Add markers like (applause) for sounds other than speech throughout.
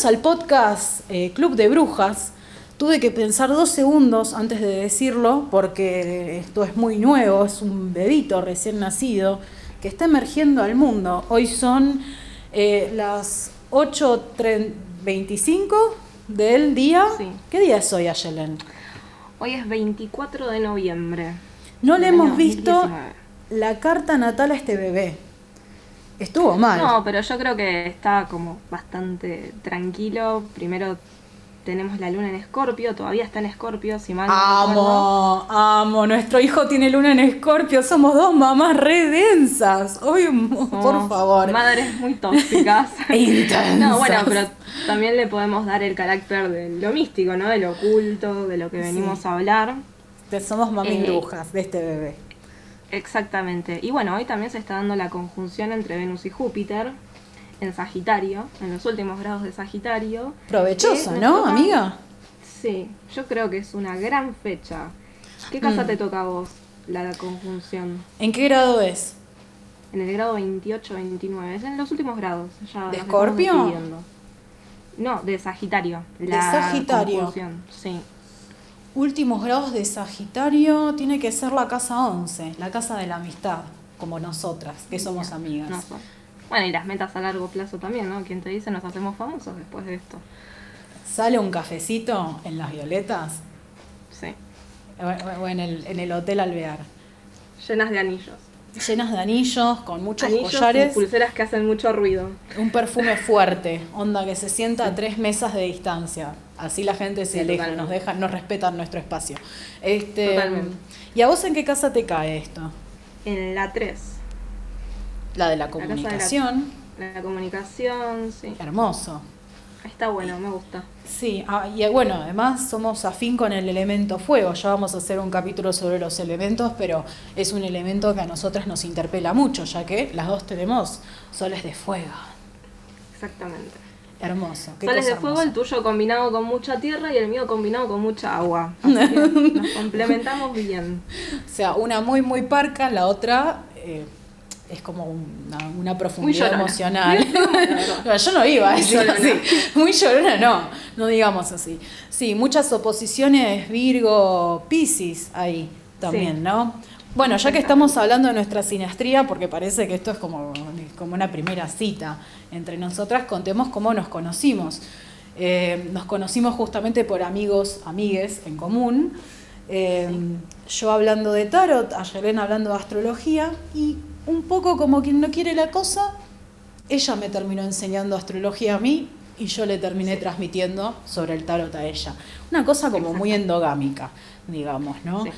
Bienvenidos al podcast eh, Club de Brujas. Tuve que pensar dos segundos antes de decirlo porque esto es muy nuevo, es un bebito recién nacido que está emergiendo al mundo. Hoy son eh, las 8.25 del día. Sí. ¿Qué día es hoy, Ayelen? Hoy es 24 de noviembre. No le hemos visto 2019. la carta natal a este bebé. Estuvo mal. No, pero yo creo que está como bastante tranquilo. Primero tenemos la luna en Escorpio, todavía está en Escorpio, si mal no recuerdo. Amo, amo. Nuestro hijo tiene luna en Escorpio. Somos dos mamás re densas. Hoy, por favor. Madres muy tóxicas. (laughs) Intensas. No, bueno, pero también le podemos dar el carácter de lo místico, ¿no? De lo oculto, de lo que venimos Sí. a hablar. Somos mami Eh, brujas de este bebé. Exactamente. Y bueno, hoy también se está dando la conjunción entre Venus y Júpiter en Sagitario, en los últimos grados de Sagitario. Provechoso, ¿no, toca- amiga? Sí, yo creo que es una gran fecha. ¿Qué casa Mm. te toca a vos la conjunción? ¿En qué grado es? En el grado 28-29, es en los últimos grados. Ya ¿De Escorpio? No, de Sagitario. La Sagitario. conjunción, Sí. Últimos grados de Sagitario tiene que ser la casa 11, la casa de la amistad, como nosotras, que somos amigas. No sé. Bueno, y las metas a largo plazo también, ¿no? Quien te dice nos hacemos famosos después de esto. ¿Sale un cafecito en las violetas? Sí. O o en el, en el Hotel Alvear. Llenas de anillos. Llenas de anillos, con muchos Anillos collares. y pulseras que hacen mucho ruido. Un perfume fuerte, onda que se sienta a tres mesas de distancia. Así la gente se Sí, aleja, totalmente. nos deja, nos respetan nuestro espacio. Este, Totalmente. ¿Y a vos en qué casa te cae esto? En la 3. La de la de la- comunicación. La comunicación, sí. Hermoso. Está bueno, me gusta. Sí, ah, y bueno, además somos afín con el elemento fuego. Ya vamos a hacer un capítulo sobre los elementos, pero es un elemento que a nosotras nos interpela mucho, ya que las dos tenemos soles de fuego. Exactamente. Hermoso. Soles de fuego, el hermosa. tuyo combinado con mucha tierra y el mío combinado con mucha agua. Así que (laughs) nos complementamos bien. O sea, una muy, muy parca, la otra eh, es como una, una profundidad llorona. emocional. (laughs) No, Yo no iba a Muy decir llorona. así. Muy llorona, no. No digamos así. Sí, muchas oposiciones Virgo, Piscis ahí también, Sí. ¿no? Bueno, ya que estamos hablando de nuestra sinastría, porque parece que esto es como, como una primera cita entre nosotras, contemos cómo nos conocimos. Eh, nos conocimos justamente por amigos, amigues en común. Eh, Yo hablando de tarot, Ayelen hablando de astrología y un poco como quien no quiere la cosa, ella me terminó enseñando astrología a mí y yo le terminé transmitiendo sobre el tarot a ella. Una cosa como muy endogámica, digamos, ¿no? Sí.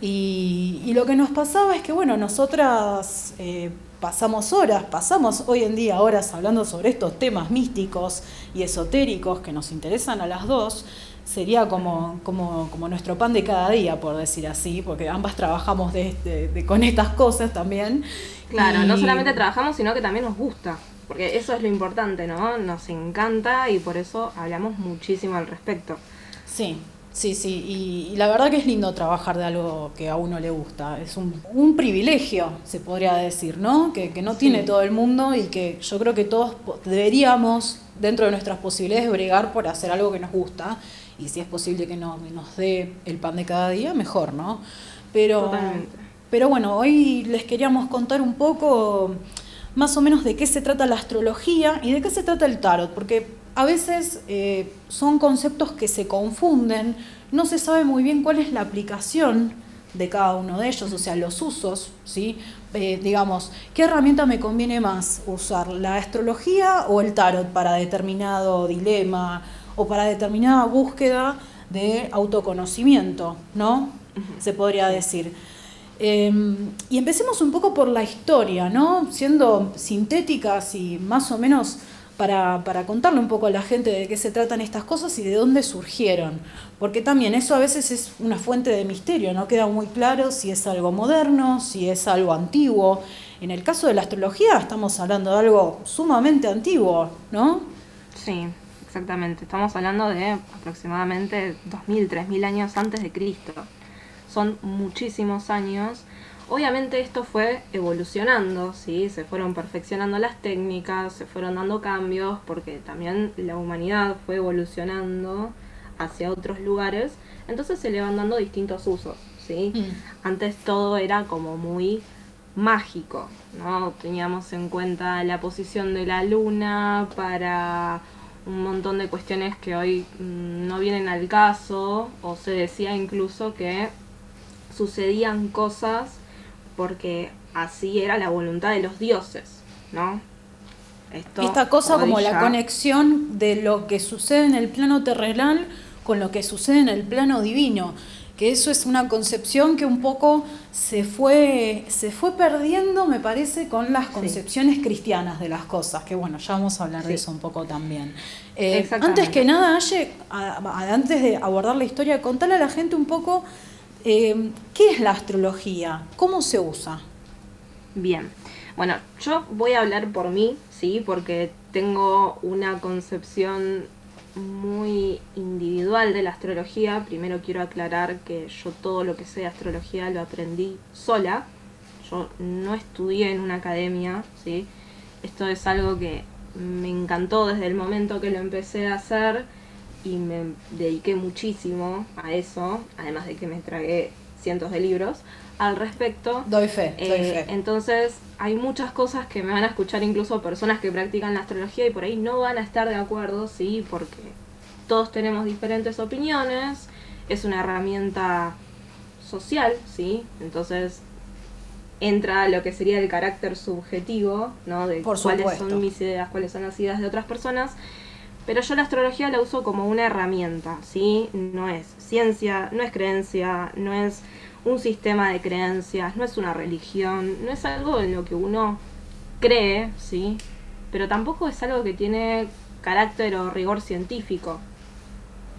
Y, y lo que nos pasaba es que, bueno, nosotras eh, pasamos horas, pasamos hoy en día horas hablando sobre estos temas místicos y esotéricos que nos interesan a las dos. Sería como, como, como nuestro pan de cada día, por decir así, porque ambas trabajamos de, de- de- con estas cosas también. Claro, Y- no solamente trabajamos, sino que también nos gusta. Porque eso es lo importante, ¿no? Nos encanta y por eso hablamos muchísimo al respecto. Sí, sí, sí. Y, y la verdad que es lindo trabajar de algo que a uno le gusta. Es un, un privilegio, se podría decir, ¿no? Que, que no tiene Sí. todo el mundo y que yo creo que todos deberíamos, dentro de nuestras posibilidades, bregar por hacer algo que nos gusta. Y si es posible que no- nos dé el pan de cada día, mejor, ¿no? Pero, Totalmente. pero bueno, hoy les queríamos contar un poco más o menos de qué se trata la astrología y de qué se trata el tarot, porque a veces eh, son conceptos que se confunden, no se sabe muy bien cuál es la aplicación de cada uno de ellos, o sea, los usos, ¿sí? Eh, digamos, ¿qué herramienta me conviene más usar, la astrología o el tarot para determinado dilema o para determinada búsqueda de autoconocimiento, ¿no? Se podría decir. Eh, y empecemos un poco por la historia, ¿no? Siendo sintéticas y más o menos para, para contarle un poco a la gente de qué se tratan estas cosas y de dónde surgieron. Porque también eso a veces es una fuente de misterio, no queda muy claro si es algo moderno, si es algo antiguo. En el caso de la astrología estamos hablando de algo sumamente antiguo, ¿no? Sí, exactamente. Estamos hablando de aproximadamente 2.000, 3.000 años antes de Cristo. Son muchísimos años. Obviamente esto fue evolucionando, ¿sí? se fueron perfeccionando las técnicas, se fueron dando cambios, porque también la humanidad fue evolucionando hacia otros lugares, entonces se le van dando distintos usos. ¿sí? Mm. Antes todo era como muy mágico, ¿no? Teníamos en cuenta la posición de la luna para un montón de cuestiones que hoy mm, no vienen al caso, o se decía incluso que sucedían cosas porque así era la voluntad de los dioses, ¿no? Esto Esta cosa como la conexión de lo que sucede en el plano terrenal con lo que sucede en el plano divino, que eso es una concepción que un poco se fue, se fue perdiendo, me parece, con las concepciones cristianas de las cosas, que bueno, ya vamos a hablar de eso un poco también. Eh, antes que nada, Aye, antes de abordar la historia, contale a la gente un poco eh, qué es la astrología, cómo se usa. Bien. Bueno, yo voy a hablar por mí, sí, porque tengo una concepción muy individual de la astrología. Primero quiero aclarar que yo todo lo que sé de astrología lo aprendí sola. Yo no estudié en una academia, sí. Esto es algo que me encantó desde el momento que lo empecé a hacer y me dediqué muchísimo a eso, además de que me tragué cientos de libros al respecto. Doy fe, doy Eh, fe. entonces, hay muchas cosas que me van a escuchar incluso personas que practican la astrología y por ahí no van a estar de acuerdo, sí, porque todos tenemos diferentes opiniones, es una herramienta social, sí, entonces entra lo que sería el carácter subjetivo, ¿no? De Por cuáles son mis ideas, cuáles son las ideas de otras personas. Pero yo la astrología la uso como una herramienta, ¿sí? No es ciencia, no es creencia, no es un sistema de creencias, no es una religión, no es algo en lo que uno cree, ¿sí? Pero tampoco es algo que tiene carácter o rigor científico.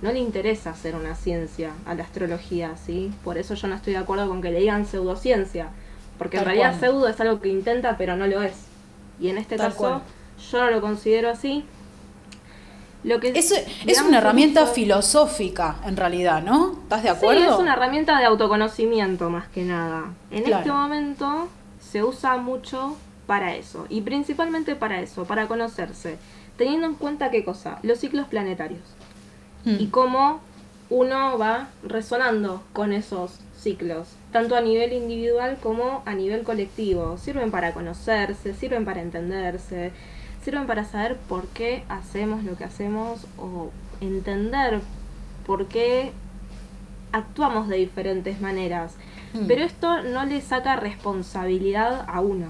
No le interesa hacer una ciencia a la astrología, ¿sí? Por eso yo no estoy de acuerdo con que le digan pseudociencia. Porque en realidad cual. pseudo es algo que intenta pero no lo es. Y en este Tal caso cual. yo no lo considero así. Lo que Es, es una herramienta filosófica, en realidad, ¿no? ¿Estás de Sí, acuerdo? es una herramienta de autoconocimiento más que nada. En Claro. este momento se usa mucho para eso. Y principalmente para eso, para conocerse. Teniendo en cuenta qué cosa, los ciclos planetarios. Mm. Y cómo uno va resonando con esos ciclos, tanto a nivel individual como a nivel colectivo. Sirven para conocerse, sirven para entenderse, sirven para saber por qué hacemos lo que hacemos o entender por qué actuamos de diferentes maneras. Mm. Pero esto no le saca responsabilidad a uno.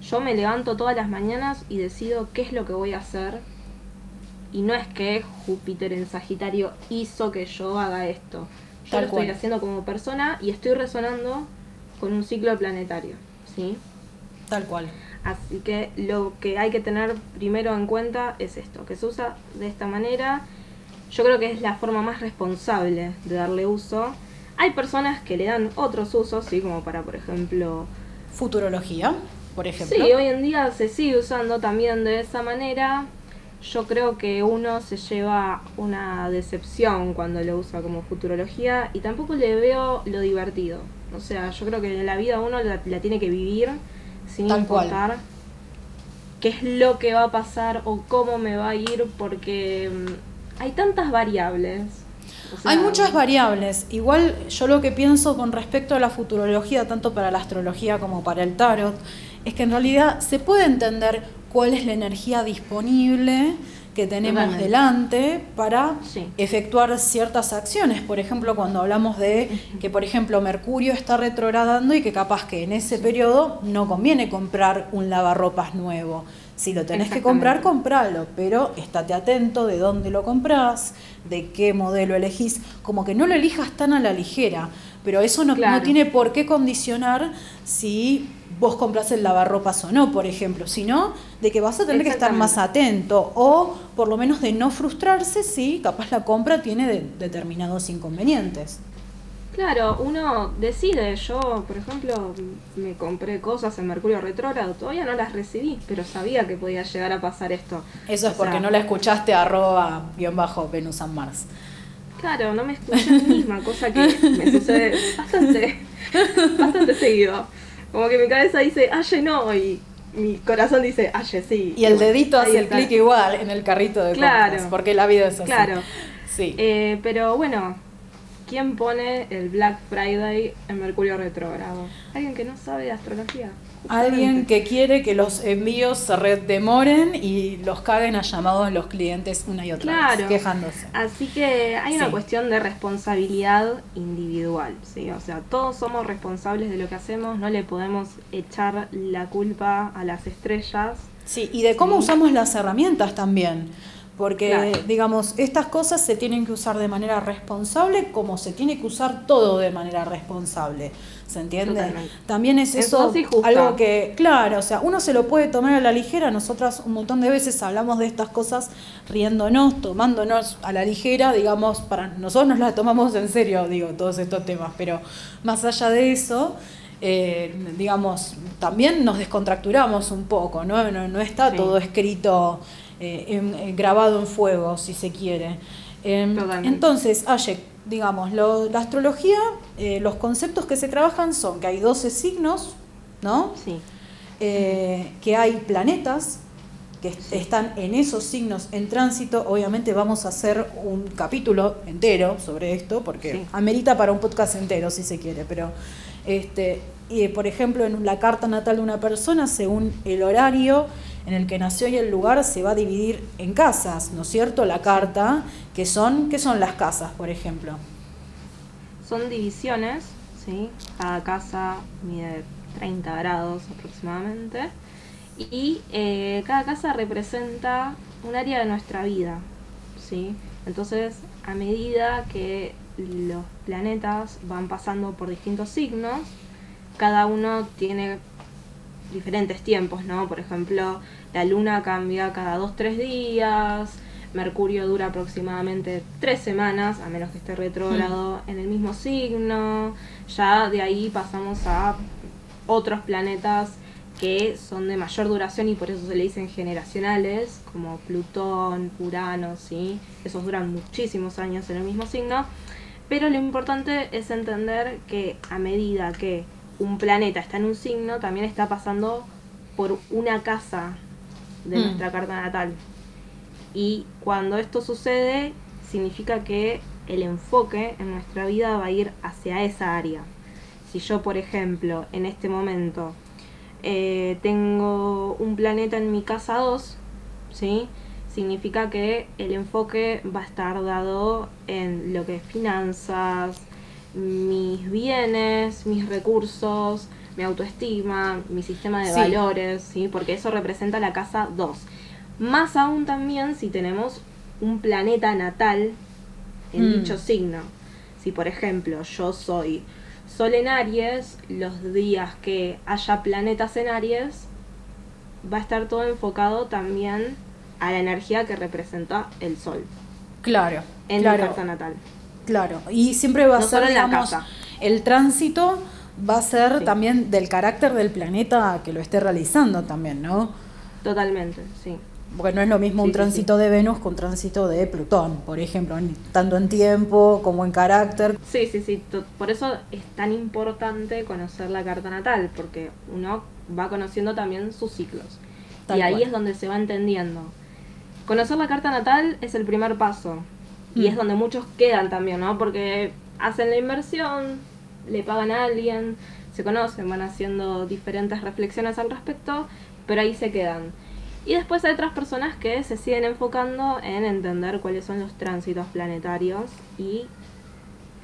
Yo me levanto todas las mañanas y decido qué es lo que voy a hacer. Y no es que Júpiter en Sagitario hizo que yo haga esto. Yo Tal lo estoy cual. haciendo como persona y estoy resonando con un ciclo planetario. ¿sí? Tal cual. Así que lo que hay que tener primero en cuenta es esto, que se usa de esta manera. Yo creo que es la forma más responsable de darle uso. Hay personas que le dan otros usos, ¿sí? como para, por ejemplo, Futurología, por ejemplo. Sí, hoy en día se sigue usando también de esa manera. Yo creo que uno se lleva una decepción cuando lo usa como futurología y tampoco le veo lo divertido. O sea, yo creo que la vida uno la, la tiene que vivir sin Tal cual. importar qué es lo que va a pasar o cómo me va a ir porque mm, hay tantas variables. O sea, Hay muchas variables. Igual yo lo que pienso con respecto a la futurología, tanto para la astrología como para el tarot, es que en realidad se puede entender cuál es la energía disponible que tenemos Totalmente. delante para Sí. efectuar ciertas acciones. Por ejemplo, cuando hablamos de que, por ejemplo, Mercurio está retrogradando y que capaz que en ese periodo no conviene comprar un lavarropas nuevo. Si lo tenés que comprar, compralo, pero estate atento de dónde lo compras, de qué modelo elegís, como que no lo elijas tan a la ligera, pero eso no, no tiene por qué condicionar si vos compras el lavarropas o no, por ejemplo, sino de que vas a tener que estar más atento o por lo menos de no frustrarse si capaz la compra tiene de- determinados inconvenientes. Claro, uno decide. Yo, por ejemplo, me compré cosas en Mercurio retrógrado. Todavía no las recibí, pero sabía que podía llegar a pasar esto. Eso es O porque sea, no la escuchaste arroba guion bajo Venus and Mars. Claro, no me escuché a mí misma, cosa que me sucede (laughs) bastante, bastante seguido. Como que mi cabeza dice, Aye no, y mi corazón dice, Aye sí. Y el dedito hace el clic igual en el carrito de claro, compras, porque la vida es así. Claro. Sí. Eh, pero bueno, ¿quién pone el Black Friday en Mercurio retrógrado? Alguien que no sabe de astrología. Alguien que quiere que los envíos se demoren y los caguen a llamados los clientes una y otra vez, quejándose. Así que hay una cuestión de responsabilidad individual, ¿sí? O sea, todos somos responsables de lo que hacemos, no le podemos echar la culpa a las estrellas. Sí, y de cómo usamos las herramientas también. Porque, digamos, estas cosas se tienen que usar de manera responsable como se tiene que usar todo de manera responsable. ¿Se entiende? También es eso, algo que, claro, o sea, uno se lo puede tomar a la ligera. Nosotras un montón de veces hablamos de estas cosas riéndonos, tomándonos a la ligera, digamos, para nosotros nos la tomamos en serio, digo, todos estos temas. Pero más allá de eso, eh, digamos, también nos descontracturamos un poco, ¿no? No, está todo escrito eh, grabado en fuego, si se quiere. Em, entonces, Ayek, digamos, la astrología, eh, los conceptos que se trabajan son que hay 12 signos, ¿no? Sí. Eh, que hay planetas que están en esos signos en tránsito. Obviamente vamos a hacer un capítulo entero sobre esto, porque amerita para un podcast entero, si se quiere, pero este, y, por ejemplo, en la carta natal de una persona, según el horario en el que nació y el lugar, se va a dividir en casas, ¿no es cierto? La carta, que son, ¿qué son las casas, por ejemplo? Son divisiones, ¿sí? Cada casa mide 30 grados aproximadamente. Y eh, cada casa representa un área de nuestra vida, ¿sí? Entonces, a medida que los planetas van pasando por distintos signos, cada uno tiene diferentes tiempos, ¿no? Por ejemplo, la luna cambia cada 2-3 días, Mercurio dura aproximadamente 3 semanas, a menos que esté retrógrado mm. en el mismo signo. Ya de ahí pasamos a otros planetas que son de mayor duración y por eso se le dicen generacionales, como Plutón, Urano, ¿sí? Esos duran muchísimos años en el mismo signo. Pero lo importante es entender que a medida que un planeta está en un signo, también está pasando por una casa de mm. nuestra carta natal. Y cuando esto sucede, significa que el enfoque en nuestra vida va a ir hacia esa área. Si yo, por ejemplo, en este momento eh, tengo un planeta en mi casa 2, ¿sí? significa que el enfoque va a estar dado en lo que es finanzas, mis bienes, mis recursos, mi autoestima, mi sistema de valores, ¿sí? porque eso representa la casa 2. Más aún también si tenemos un planeta natal en mm. dicho signo. Si por ejemplo yo soy Sol en Aries, los días que haya planetas en Aries, va a estar todo enfocado también a la energía que representa el Sol. Claro. En la carta natal. Claro, y siempre va a ser, digamos, el tránsito va a ser también del carácter del planeta que lo esté realizando también, ¿no? Totalmente, sí. Porque no es lo mismo un tránsito de Venus con un tránsito de Plutón, por ejemplo, tanto en tiempo como en carácter. Sí, sí, sí. Por eso es tan importante conocer la carta natal, porque uno va conociendo también sus ciclos. y ahí es donde se va entendiendo. Conocer la carta natal es el primer paso. Y es donde muchos quedan también, ¿no? Porque hacen la inversión, le pagan a alguien, se conocen, van haciendo diferentes reflexiones al respecto, pero ahí se quedan. Y después hay otras personas que se siguen enfocando en entender cuáles son los tránsitos planetarios y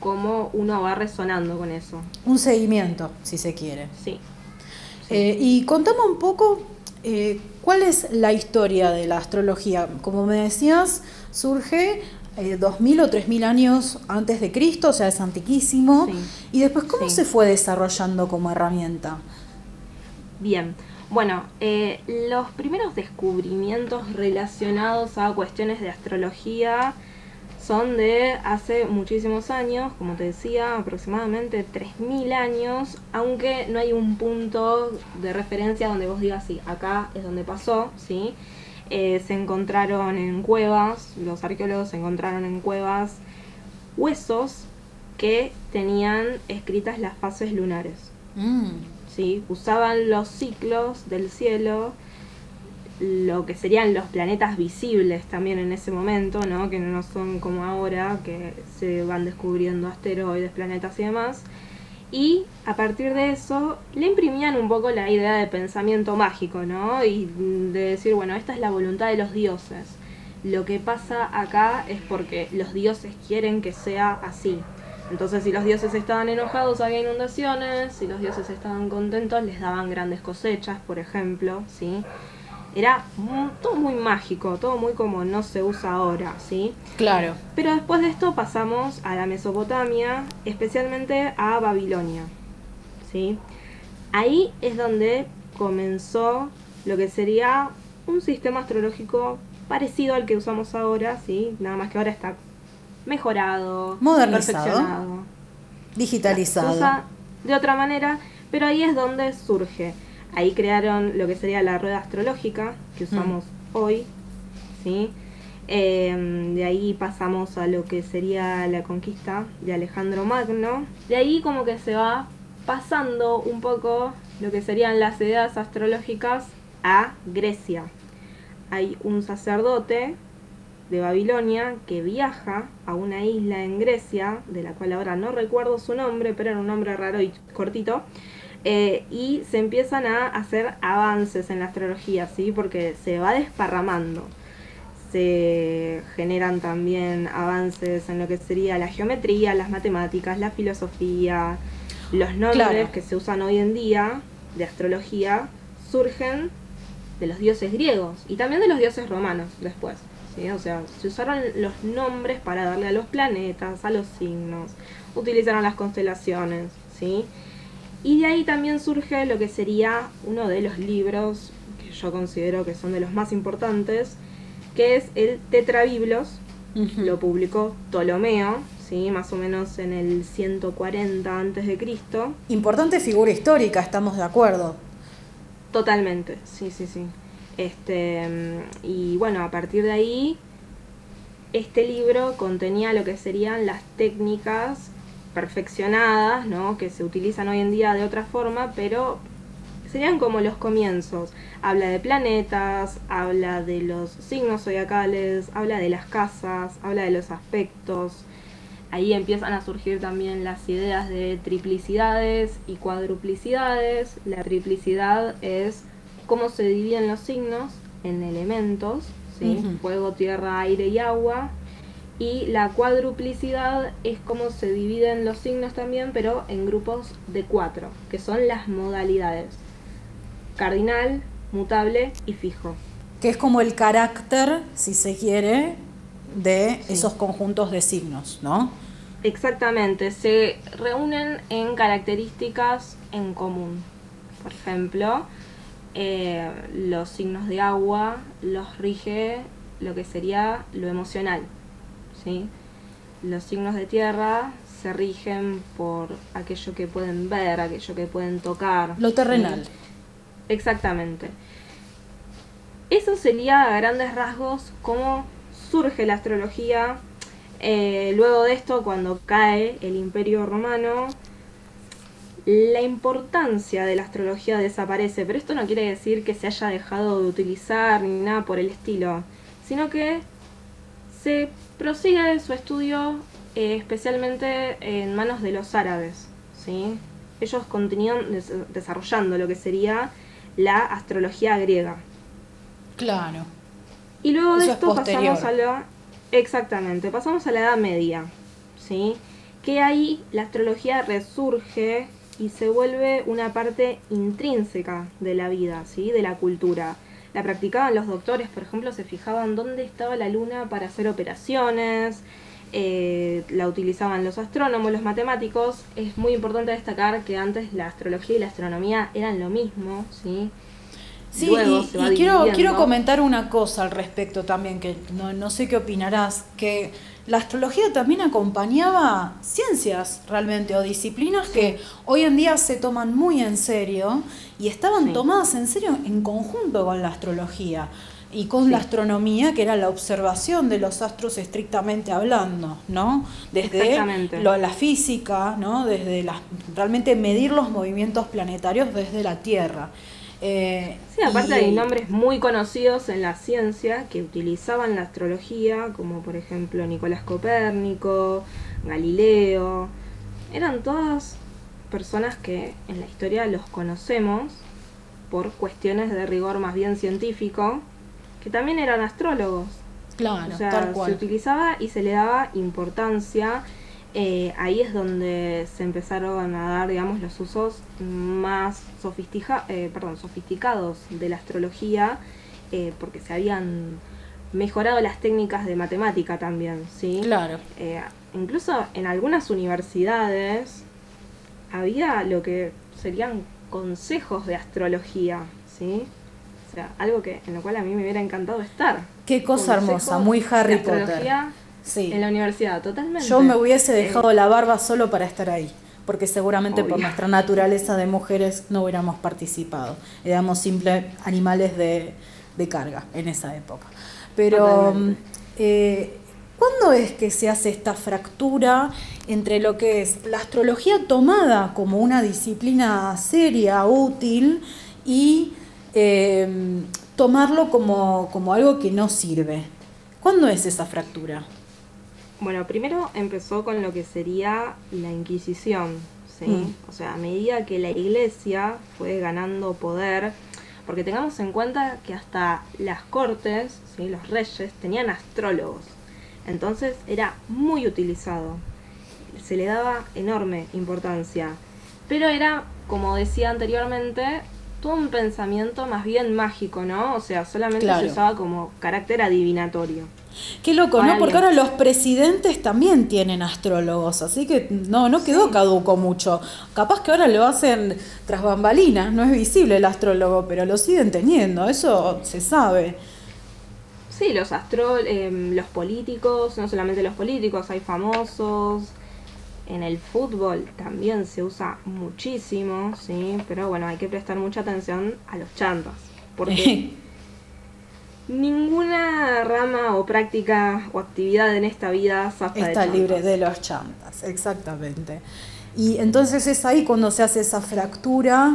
cómo uno va resonando con eso. Un seguimiento, si se quiere. Sí. Eh, y contame un poco eh, cuál es la historia de la astrología. Como me decías, surge eh, 2.000 o 3.000 años antes de Cristo, o sea, es antiquísimo. Y después, ¿cómo se fue desarrollando como herramienta? Bien, bueno, eh, los primeros descubrimientos relacionados a cuestiones de astrología son de hace muchísimos años, como te decía, aproximadamente 3.000 años, aunque no hay un punto de referencia donde vos digas, sí, acá es donde pasó, ¿sí? Eh, se encontraron en cuevas, los arqueólogos encontraron en cuevas huesos que tenían escritas las fases lunares. Mm. ¿sí? Usaban los ciclos del cielo, lo que serían los planetas visibles también en ese momento, ¿no? que no son como ahora, que se van descubriendo asteroides, planetas y demás. Y a partir de eso le imprimían un poco la idea de pensamiento mágico, ¿no? Y de decir, bueno, esta es la voluntad de los dioses. Lo que pasa acá es porque los dioses quieren que sea así. Entonces, si los dioses estaban enojados, había inundaciones, si los dioses estaban contentos, les daban grandes cosechas, por ejemplo, ¿sí? Era todo muy mágico, todo muy como no se usa ahora, ¿sí? Claro. Pero después de esto pasamos a la Mesopotamia, especialmente a Babilonia, ¿sí? Ahí es donde comenzó lo que sería un sistema astrológico parecido al que usamos ahora, ¿sí? Nada más que ahora está mejorado, modernizado, perfeccionado, digitalizado. de otra manera, pero ahí es donde surge. Ahí crearon lo que sería la rueda astrológica que mm. usamos hoy, ¿sí? Em, de ahí pasamos a lo que sería la conquista de Alejandro Magno. De ahí como que se va pasando un poco lo que serían las ideas astrológicas a Grecia. Hay un sacerdote de Babilonia que viaja a una isla en Grecia, de la cual ahora no recuerdo su nombre, pero era un nombre raro y cortito, eh, y se empiezan a hacer avances en la astrología, ¿sí? porque se va desparramando. Se generan también avances en lo que sería la geometría, las matemáticas, la filosofía, los nombres que se usan hoy en día de astrología surgen de los dioses griegos y también de los dioses romanos después. O sea, se usaron los nombres para darle a los planetas, a los signos, utilizaron las constelaciones, ¿sí? Y de ahí también surge lo que sería uno de los libros que yo considero que son de los más importantes, que es el Tetrabiblos, lo publicó Ptolomeo, ¿sí? más o menos en el 140 a.C. Importante figura histórica, estamos de acuerdo. Totalmente, sí, sí, sí. Este, y bueno, a partir de ahí, este libro contenía lo que serían las técnicas perfeccionadas, ¿no? que se utilizan hoy en día de otra forma, pero serían como los comienzos. Habla de planetas, habla de los signos zodiacales, habla de las casas, habla de los aspectos. Ahí empiezan a surgir también las ideas de triplicidades y cuadruplicidades. La triplicidad es cómo se dividen los signos en elementos, fuego, tierra, aire y agua. Y la cuadruplicidad es cómo se dividen los signos también, pero en grupos de cuatro, que son las modalidades. Cardinal, mutable y fijo. Que es como el carácter, si se quiere, de esos conjuntos de signos, ¿no? Exactamente, se reúnen en características en común. Por ejemplo, eh, los signos de agua los rige lo que sería lo emocional. ¿Sí? Los signos de tierra se rigen por aquello que pueden ver, aquello que pueden tocar. Lo terrenal. Exactamente. Eso sería a grandes rasgos cómo surge la astrología. Eh, luego de esto, cuando cae el imperio romano, la importancia de la astrología desaparece, pero esto no quiere decir que se haya dejado de utilizar ni nada por el estilo, sino que se prosigue su estudio eh, especialmente en manos de los árabes. ¿sí? Ellos continúan desarrollando lo que sería la astrología griega. Claro. Y luego de esto pasamos a la... Exactamente, pasamos a la Edad Media. ¿sí? Que ahí la astrología resurge y se vuelve una parte intrínseca de la vida, ¿sí? de la cultura. La practicaban los doctores, por ejemplo, se fijaban dónde estaba la luna para hacer operaciones, eh, la utilizaban los astrónomos, los matemáticos. Es muy importante destacar que antes la astrología y la astronomía eran lo mismo, ¿sí? Sí, y, quiero, quiero comentar una cosa al respecto también, que no, no sé qué opinarás, que la astrología también acompañaba ciencias realmente o disciplinas que hoy en día se toman muy en serio y estaban tomadas en serio en conjunto con la astrología. y con la astronomía, que era la observación de los astros estrictamente hablando, ¿no? Desde lo, la física, ¿no? Desde realmente medir los movimientos planetarios desde la Tierra. Eh, sí, aparte hay nombres muy conocidos en la ciencia que utilizaban la astrología, como por ejemplo Nicolás Copérnico, Galileo. Eran todas personas que en la historia los conocemos por cuestiones de rigor más bien científico, que también eran astrólogos. Claro, o sea, se utilizaba y se le daba importancia. Eh, ahí es donde se empezaron a dar, digamos, los usos más sofistica, eh, perdón, sofisticados de la astrología, eh, porque se habían mejorado las técnicas de matemática también, ¿sí? Claro. incluso en algunas universidades había lo que serían consejos de astrología, ¿sí? algo que en lo cual a mí me hubiera encantado estar. Qué cosa hermosa, muy Harry Potter. Sí. En la universidad, totalmente. Yo me hubiese eh, dejado la barba solo para estar ahí, porque seguramente por nuestra naturaleza de mujeres no hubiéramos participado. Éramos simples animales de, carga en esa época. Pero, eh, ¿cuándo es que se hace esta fractura entre lo que es la astrología tomada como una disciplina seria, útil, y eh, tomarlo como, como algo que no sirve. ¿Cuándo es esa fractura? Bueno, primero empezó con lo que sería la Inquisición, ¿sí? Mm. O sea, a medida que la iglesia fue ganando poder, porque tengamos en cuenta que hasta las cortes, ¿sí? los reyes, tenían astrólogos. Entonces era muy utilizado. Se le daba enorme importancia. Pero era, como decía anteriormente, un pensamiento más bien mágico, ¿no? O sea, solamente se usaba como carácter adivinatorio. Qué loco, ¿no? Porque ahora los presidentes también tienen astrólogos, así que no, no quedó caduco mucho. Capaz que ahora lo hacen tras bambalinas, no es visible el astrólogo, pero lo siguen teniendo, eso se sabe. Sí, los astro, em, los políticos, no solamente los políticos, hay famosos, en el fútbol también se usa muchísimo, ¿sí? Pero bueno, hay que prestar mucha atención a los chantas. Porque (laughs) ninguna rama o práctica o actividad en esta vida está libre de los chantas, exactamente. Y entonces es ahí cuando se hace esa fractura.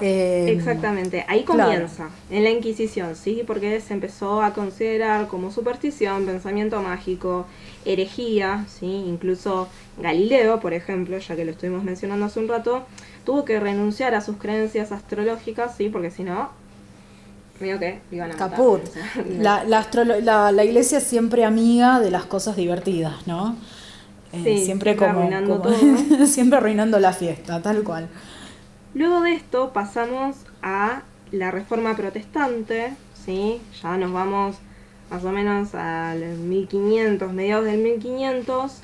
Eh, Exactamente, ahí comienza, en la Inquisición, ¿sí? Porque se empezó a considerar como superstición, pensamiento mágico, herejía, ¿sí? incluso Galileo, por ejemplo, ya que lo estuvimos mencionando hace un rato, tuvo que renunciar a sus creencias astrológicas, ¿sí? porque si no, mío que iban a Caput. (laughs) la, la, la, iglesia siempre amiga de las cosas divertidas, ¿no? Eh, siempre, como, arruinando (laughs) siempre arruinando la fiesta, tal cual. Luego de esto pasamos a la reforma protestante, ¿sí? Ya nos vamos más o menos al 1500, mediados del 1500,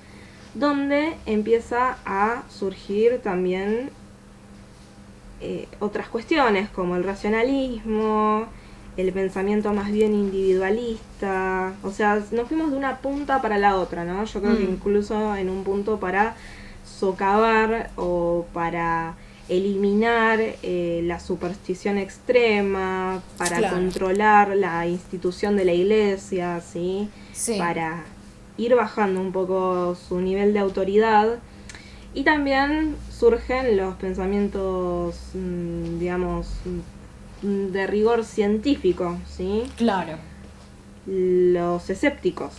donde empieza a surgir también eh, otras cuestiones como el racionalismo, el pensamiento más bien individualista, o sea, nos fuimos de una punta para la otra, ¿no? Yo creo que mm. incluso en un punto para socavar o para eliminar eh, la superstición extrema, para controlar la institución de la iglesia, ¿sí? Para ir bajando un poco su nivel de autoridad. Y también surgen los pensamientos, mm, digamos, de rigor científico, ¿sí? Claro. Los escépticos.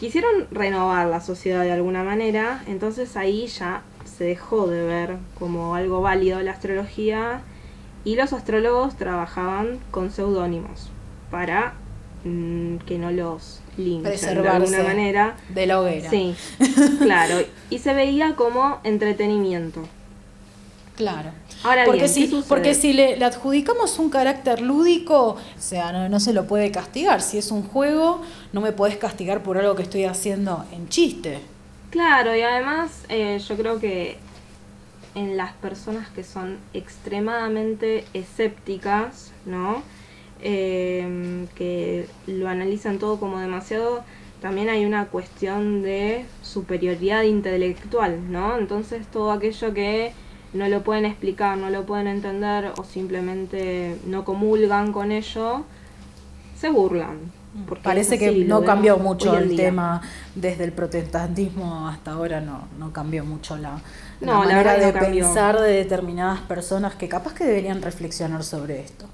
Quisieron renovar la sociedad de alguna manera, entonces ahí ya se dejó de ver como algo válido la astrología y los astrólogos trabajaban con seudónimos para mm, que no los linchen de alguna manera. De la hoguera. Sí, (laughs) claro. Y se veía como entretenimiento. Claro. Ahora porque si, porque si le, adjudicamos un carácter lúdico, o sea, no, no, se lo puede castigar. Si es un juego, no me puedes castigar por algo que estoy haciendo en chiste. Claro, y además eh, yo creo que en las personas que son extremadamente escépticas, ¿no? Em, que lo analizan todo como demasiado, también hay una cuestión de superioridad intelectual, ¿no? Entonces todo aquello que no lo pueden explicar, no lo pueden entender o simplemente no comulgan con ello, se burlan. Porque Parece que no cambió mucho el tema desde el protestantismo hasta ahora, no, no cambió mucho la, manera de pensar de determinadas personas que capaz que deberían reflexionar sobre esto.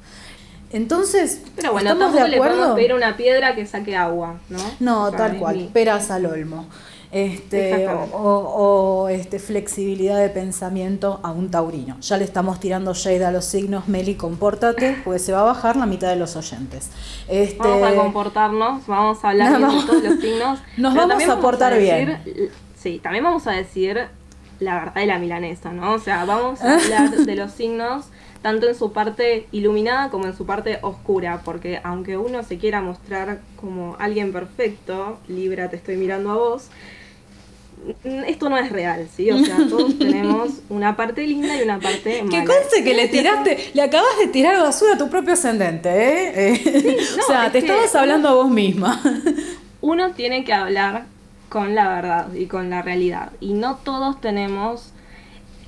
Entonces, pero bueno, estamos de acuerdo. Le pedir una piedra que saque agua, ¿no? No, tal cual, peras al olmo. Este, o, este, flexibilidad de pensamiento a un taurino. Ya le estamos tirando shade a los signos, Meli, compórtate, pues se va a bajar la mitad de los oyentes. Este, vamos a comportarnos, vamos a hablar de todos los (laughs) signos. Nos vamos a portar bien. Sí, también vamos a decir la verdad de la milanesa, ¿no? O sea, vamos a (laughs) hablar de los signos tanto en su parte iluminada como en su parte oscura, porque aunque uno se quiera mostrar como alguien perfecto, Libra, te estoy mirando a vos, esto no es real, ¿sí? O sea, todos (laughs) tenemos una parte linda y una parte mala. Que conste que le tiraste, le acabas de tirar basura a tu propio ascendente, ¿eh? eh (laughs) o sea, te estabas hablando a vos misma. (laughs) Uno tiene que hablar con la verdad y con la realidad. Y no todos tenemos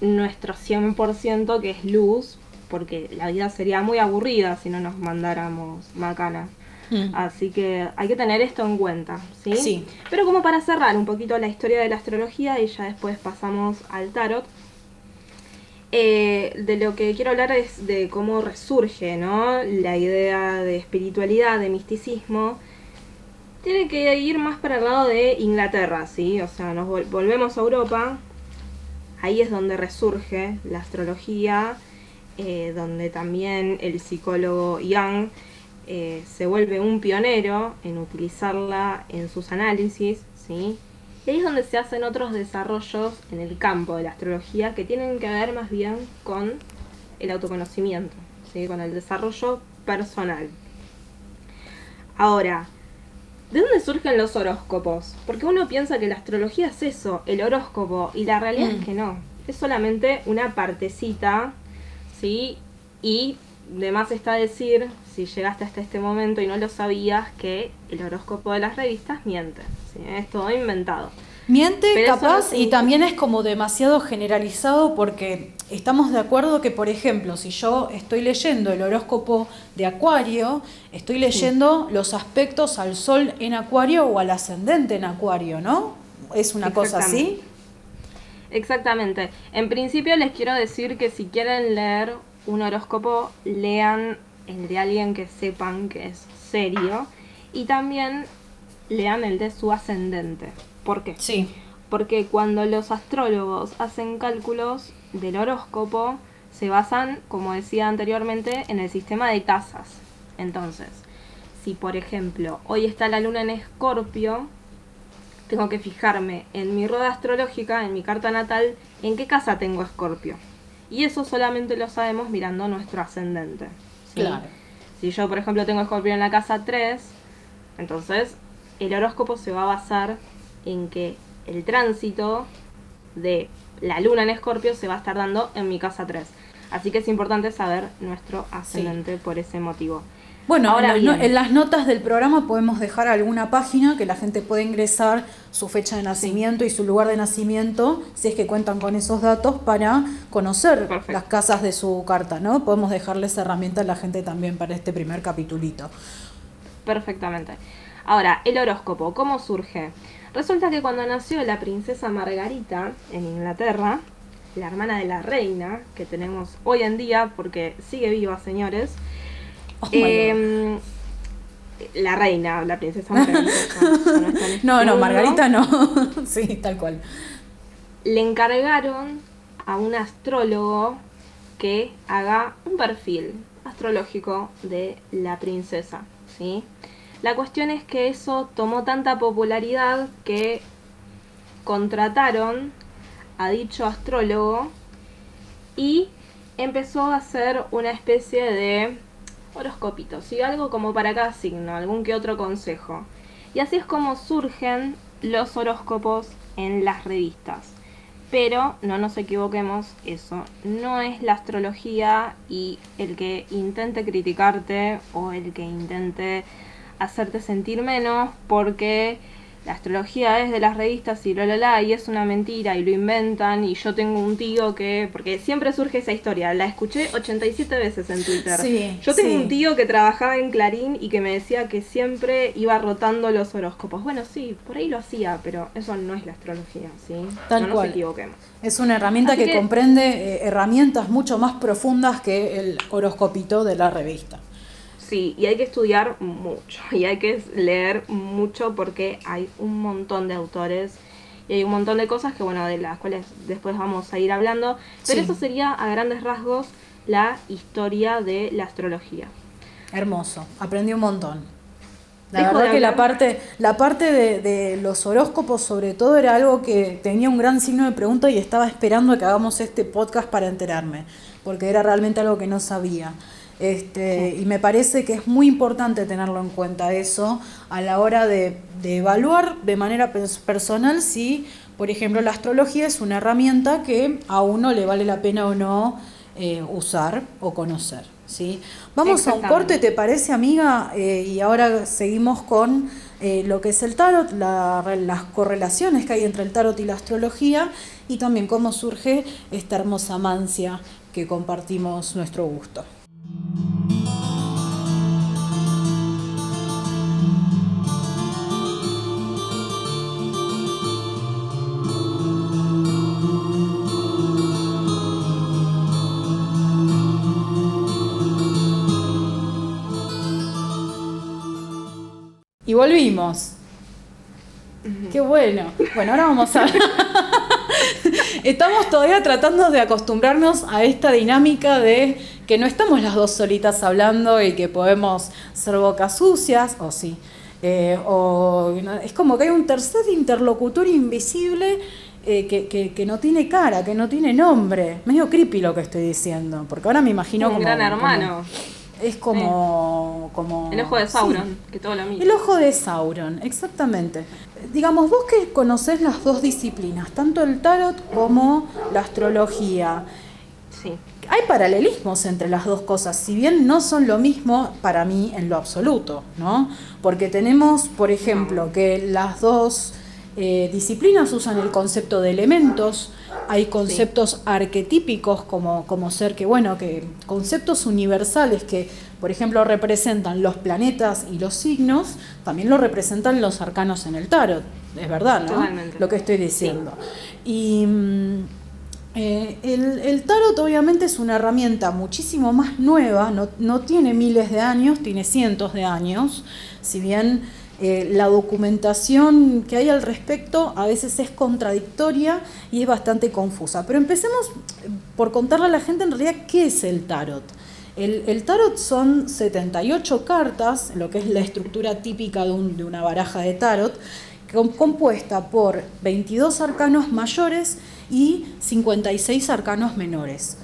nuestro 100% que es luz, porque la vida sería muy aburrida si no nos mandáramos macanas. Mm. Así que hay que tener esto en cuenta, ¿sí? Sí. Pero como para cerrar un poquito la historia de la astrología y ya después pasamos al tarot, eh, de lo que quiero hablar es de cómo resurge, ¿no? La idea de espiritualidad, de misticismo, tiene que ir más para el lado de Inglaterra, ¿sí? O sea, nos volvemos a Europa, ahí es donde resurge la astrología, eh, donde también el psicólogo Young eh, se vuelve un pionero en utilizarla en sus análisis, ¿sí? Y ahí es donde se hacen otros desarrollos en el campo de la astrología que tienen que ver más bien con el autoconocimiento, ¿sí? con el desarrollo personal. Ahora, ¿de dónde surgen los horóscopos? Porque uno piensa que la astrología es eso, el horóscopo, y la realidad es mm. que no. Es solamente una partecita, ¿sí? Y de más está decir, si llegaste hasta este momento y no lo sabías, que el horóscopo de las revistas miente. Es todo inventado. Miente, capaz, y también es como demasiado generalizado porque estamos de acuerdo que, por ejemplo, si yo estoy leyendo el horóscopo de Acuario, estoy leyendo los aspectos al Sol en Acuario o al ascendente en Acuario, ¿no? ¿Es una cosa así? Exactamente. En principio les quiero decir que si quieren leer un horóscopo, lean el de alguien que sepan que es serio y también lean el de su ascendente. ¿Por qué? Sí. Porque cuando los astrólogos hacen cálculos del horóscopo, se basan, como decía anteriormente, en el sistema de casas. Entonces, si por ejemplo hoy está la luna en escorpio, tengo que fijarme en mi rueda astrológica, en mi carta natal, en qué casa tengo escorpio. Y eso solamente lo sabemos mirando nuestro ascendente. Claro. Si yo, por ejemplo, tengo Escorpio en la casa 3, entonces el horóscopo se va a basar en que el tránsito de la luna en Escorpio se va a estar dando en mi casa 3. Así que es importante saber nuestro ascendente por ese motivo. Bueno, Ahora en, las, notas del programa podemos dejar alguna página que la gente pueda ingresar su fecha de nacimiento y su lugar de nacimiento, si es que cuentan con esos datos, para conocer las casas de su carta, ¿no? Podemos dejarles esa herramienta a la gente también para este primer capitulito. Perfectamente. Ahora, el horóscopo, ¿cómo surge? Resulta que cuando nació la princesa Margarita en Inglaterra, la hermana de la reina que tenemos hoy en día, porque sigue viva, señores, Oh em, la reina, la princesa Margarita. (laughs) no, no, Margarita no. (laughs) sí, tal cual. Le encargaron a un astrólogo que haga un perfil astrológico de la princesa, ¿sí? La cuestión es que eso tomó tanta popularidad que contrataron a dicho astrólogo y empezó a hacer una especie de horoscopitos y algo como para cada signo, algún que otro consejo. Y así es como surgen los horóscopos en las revistas. Pero no nos equivoquemos, eso no es la astrología y el que intente criticarte o el que intente hacerte sentir menos porque la astrología es de las revistas y la la la y es una mentira y lo inventan y yo tengo un tío que porque siempre surge esa historia la escuché 87 veces en Twitter Sí, yo tengo sí. un tío que trabajaba en Clarín y que me decía que siempre iba rotando los horóscopos bueno sí por ahí lo hacía pero eso no es la astrología sí Tal no nos cual. equivoquemos Es una herramienta que- comprende eh, herramientas mucho más profundas que el horoscopito de la revista. Sí, y hay que estudiar mucho, (laughs) y hay que leer mucho porque hay un montón de autores y hay un montón de cosas que, bueno, de las cuales después vamos a ir hablando, pero Sí. eso sería a grandes rasgos la historia de la astrología. Hermoso, aprendí un montón. La Dejo verdad que la parte, la parte de, de los horóscopos sobre todo era algo que tenía un gran signo de pregunta y estaba esperando que hagamos este podcast para enterarme, porque era realmente algo que no sabía. Este, Y me parece que es muy importante tenerlo en cuenta eso a la hora de, de evaluar de manera pers- personal si, por ejemplo, la astrología es una herramienta que a uno le vale la pena o no eh, usar o conocer. ¿sí? Vamos a un corte, ¿te parece, amiga? Eh, y ahora seguimos con eh, lo que es el tarot, la- las correlaciones que hay entre el tarot y la astrología y también cómo surge esta hermosa mancia que compartimos nuestro gusto. Y volvimos. Qué bueno. Bueno, ahora vamos a... (laughs) estamos todavía tratando de acostumbrarnos a esta dinámica de que no estamos las dos solitas hablando y que podemos ser bocas sucias, o sí. Eh, o es como que hay un tercer interlocutor invisible eh, que, que- que no tiene cara, que no tiene nombre. Medio creepy lo que estoy diciendo, porque ahora me imagino un como... gran como- hermano, es como, como... el ojo de sí. Sauron, que todo lo mira. El ojo de Sauron, exactamente. Digamos, vos que conocés las dos disciplinas, tanto el tarot como la astrología, Sí, hay paralelismos entre las dos cosas, si bien no son lo mismo para mí en lo absoluto, ¿no? Porque tenemos, por ejemplo, que las dos eh, disciplinas usan el concepto de elementos, hay conceptos arquetípicos como, como ser que, bueno, que conceptos universales que, por ejemplo, representan los planetas y los signos, también lo representan los arcanos en el tarot, es verdad, ¿no? Totalmente. Lo que estoy diciendo. Y... eh, el, tarot obviamente es una herramienta muchísimo más nueva, no, tiene miles de años, tiene cientos de años, si bien eh, la documentación que hay al respecto a veces es contradictoria y es bastante confusa. Pero empecemos eh, por contarle a la gente en realidad qué es el tarot. El, tarot son 78 cartas, lo que es la estructura típica de, de una baraja de tarot, com- compuesta por 22 arcanos mayores y 56 arcanos menores.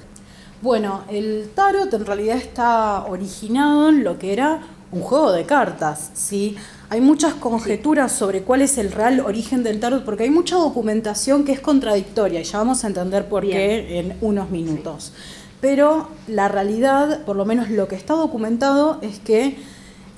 Bueno, el tarot en realidad está originado en lo que era un juego de cartas, ¿sí? Hay muchas conjeturas sobre cuál es el real origen del tarot porque hay mucha documentación que es contradictoria y ya vamos a entender por Bien. qué en unos minutos. Pero la realidad, por lo menos lo que está documentado, es que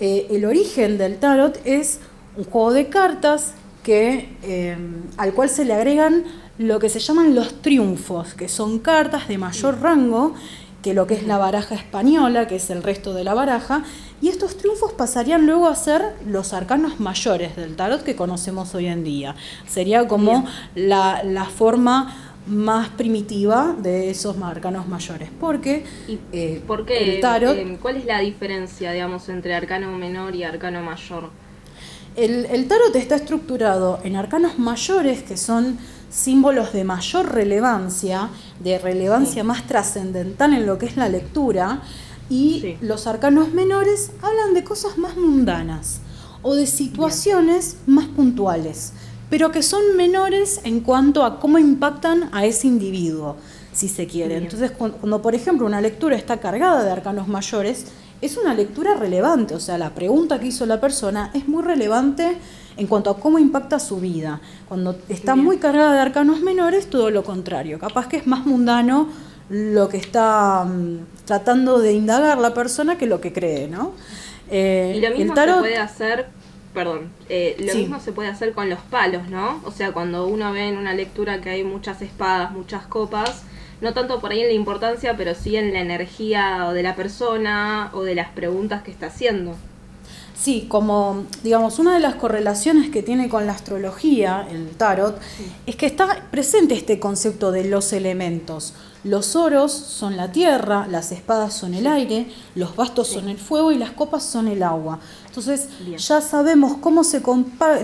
eh, el origen del tarot es un juego de cartas que, eh, al cual se le agregan lo que se llaman los triunfos, que son cartas de mayor rango que lo que es la baraja española, que es el resto de la baraja, y estos triunfos pasarían luego a ser los arcanos mayores del tarot que conocemos hoy en día. Sería como la, la forma más primitiva de esos arcanos mayores, porque ¿Y eh, por qué? el tarot... Eh, ¿Cuál es la diferencia, digamos, entre arcano menor y arcano mayor? El, el tarot está estructurado en arcanos mayores, que son símbolos de mayor relevancia, de relevancia más trascendental en lo que es la lectura, y Sí. los arcanos menores hablan de cosas más mundanas o de situaciones más puntuales, pero que son menores en cuanto a cómo impactan a ese individuo, si se quiere. Bien. Entonces, cuando, cuando, por ejemplo una lectura está cargada de arcanos mayores, es una lectura relevante, o sea, la pregunta que hizo la persona es muy relevante en cuanto a cómo impacta su vida. Cuando está muy cargada de arcanos menores, todo lo contrario, capaz que es más mundano lo que está mm, tratando de indagar la persona que lo que cree, ¿no? Eh, Y lo el mismo tarot- se puede hacer perdón, eh, lo mismo se puede hacer con los palos, ¿no? O sea, cuando uno ve en una lectura que hay muchas espadas, muchas copas, no tanto por ahí en la importancia, pero sí en la energía o de la persona o de las preguntas que está haciendo. Sí, como digamos, una de las correlaciones que tiene con la astrología, el tarot, es que está presente este concepto de los elementos. Los oros son la tierra, las espadas son el aire, los bastos son el fuego y las copas son el agua. Entonces ya sabemos cómo se,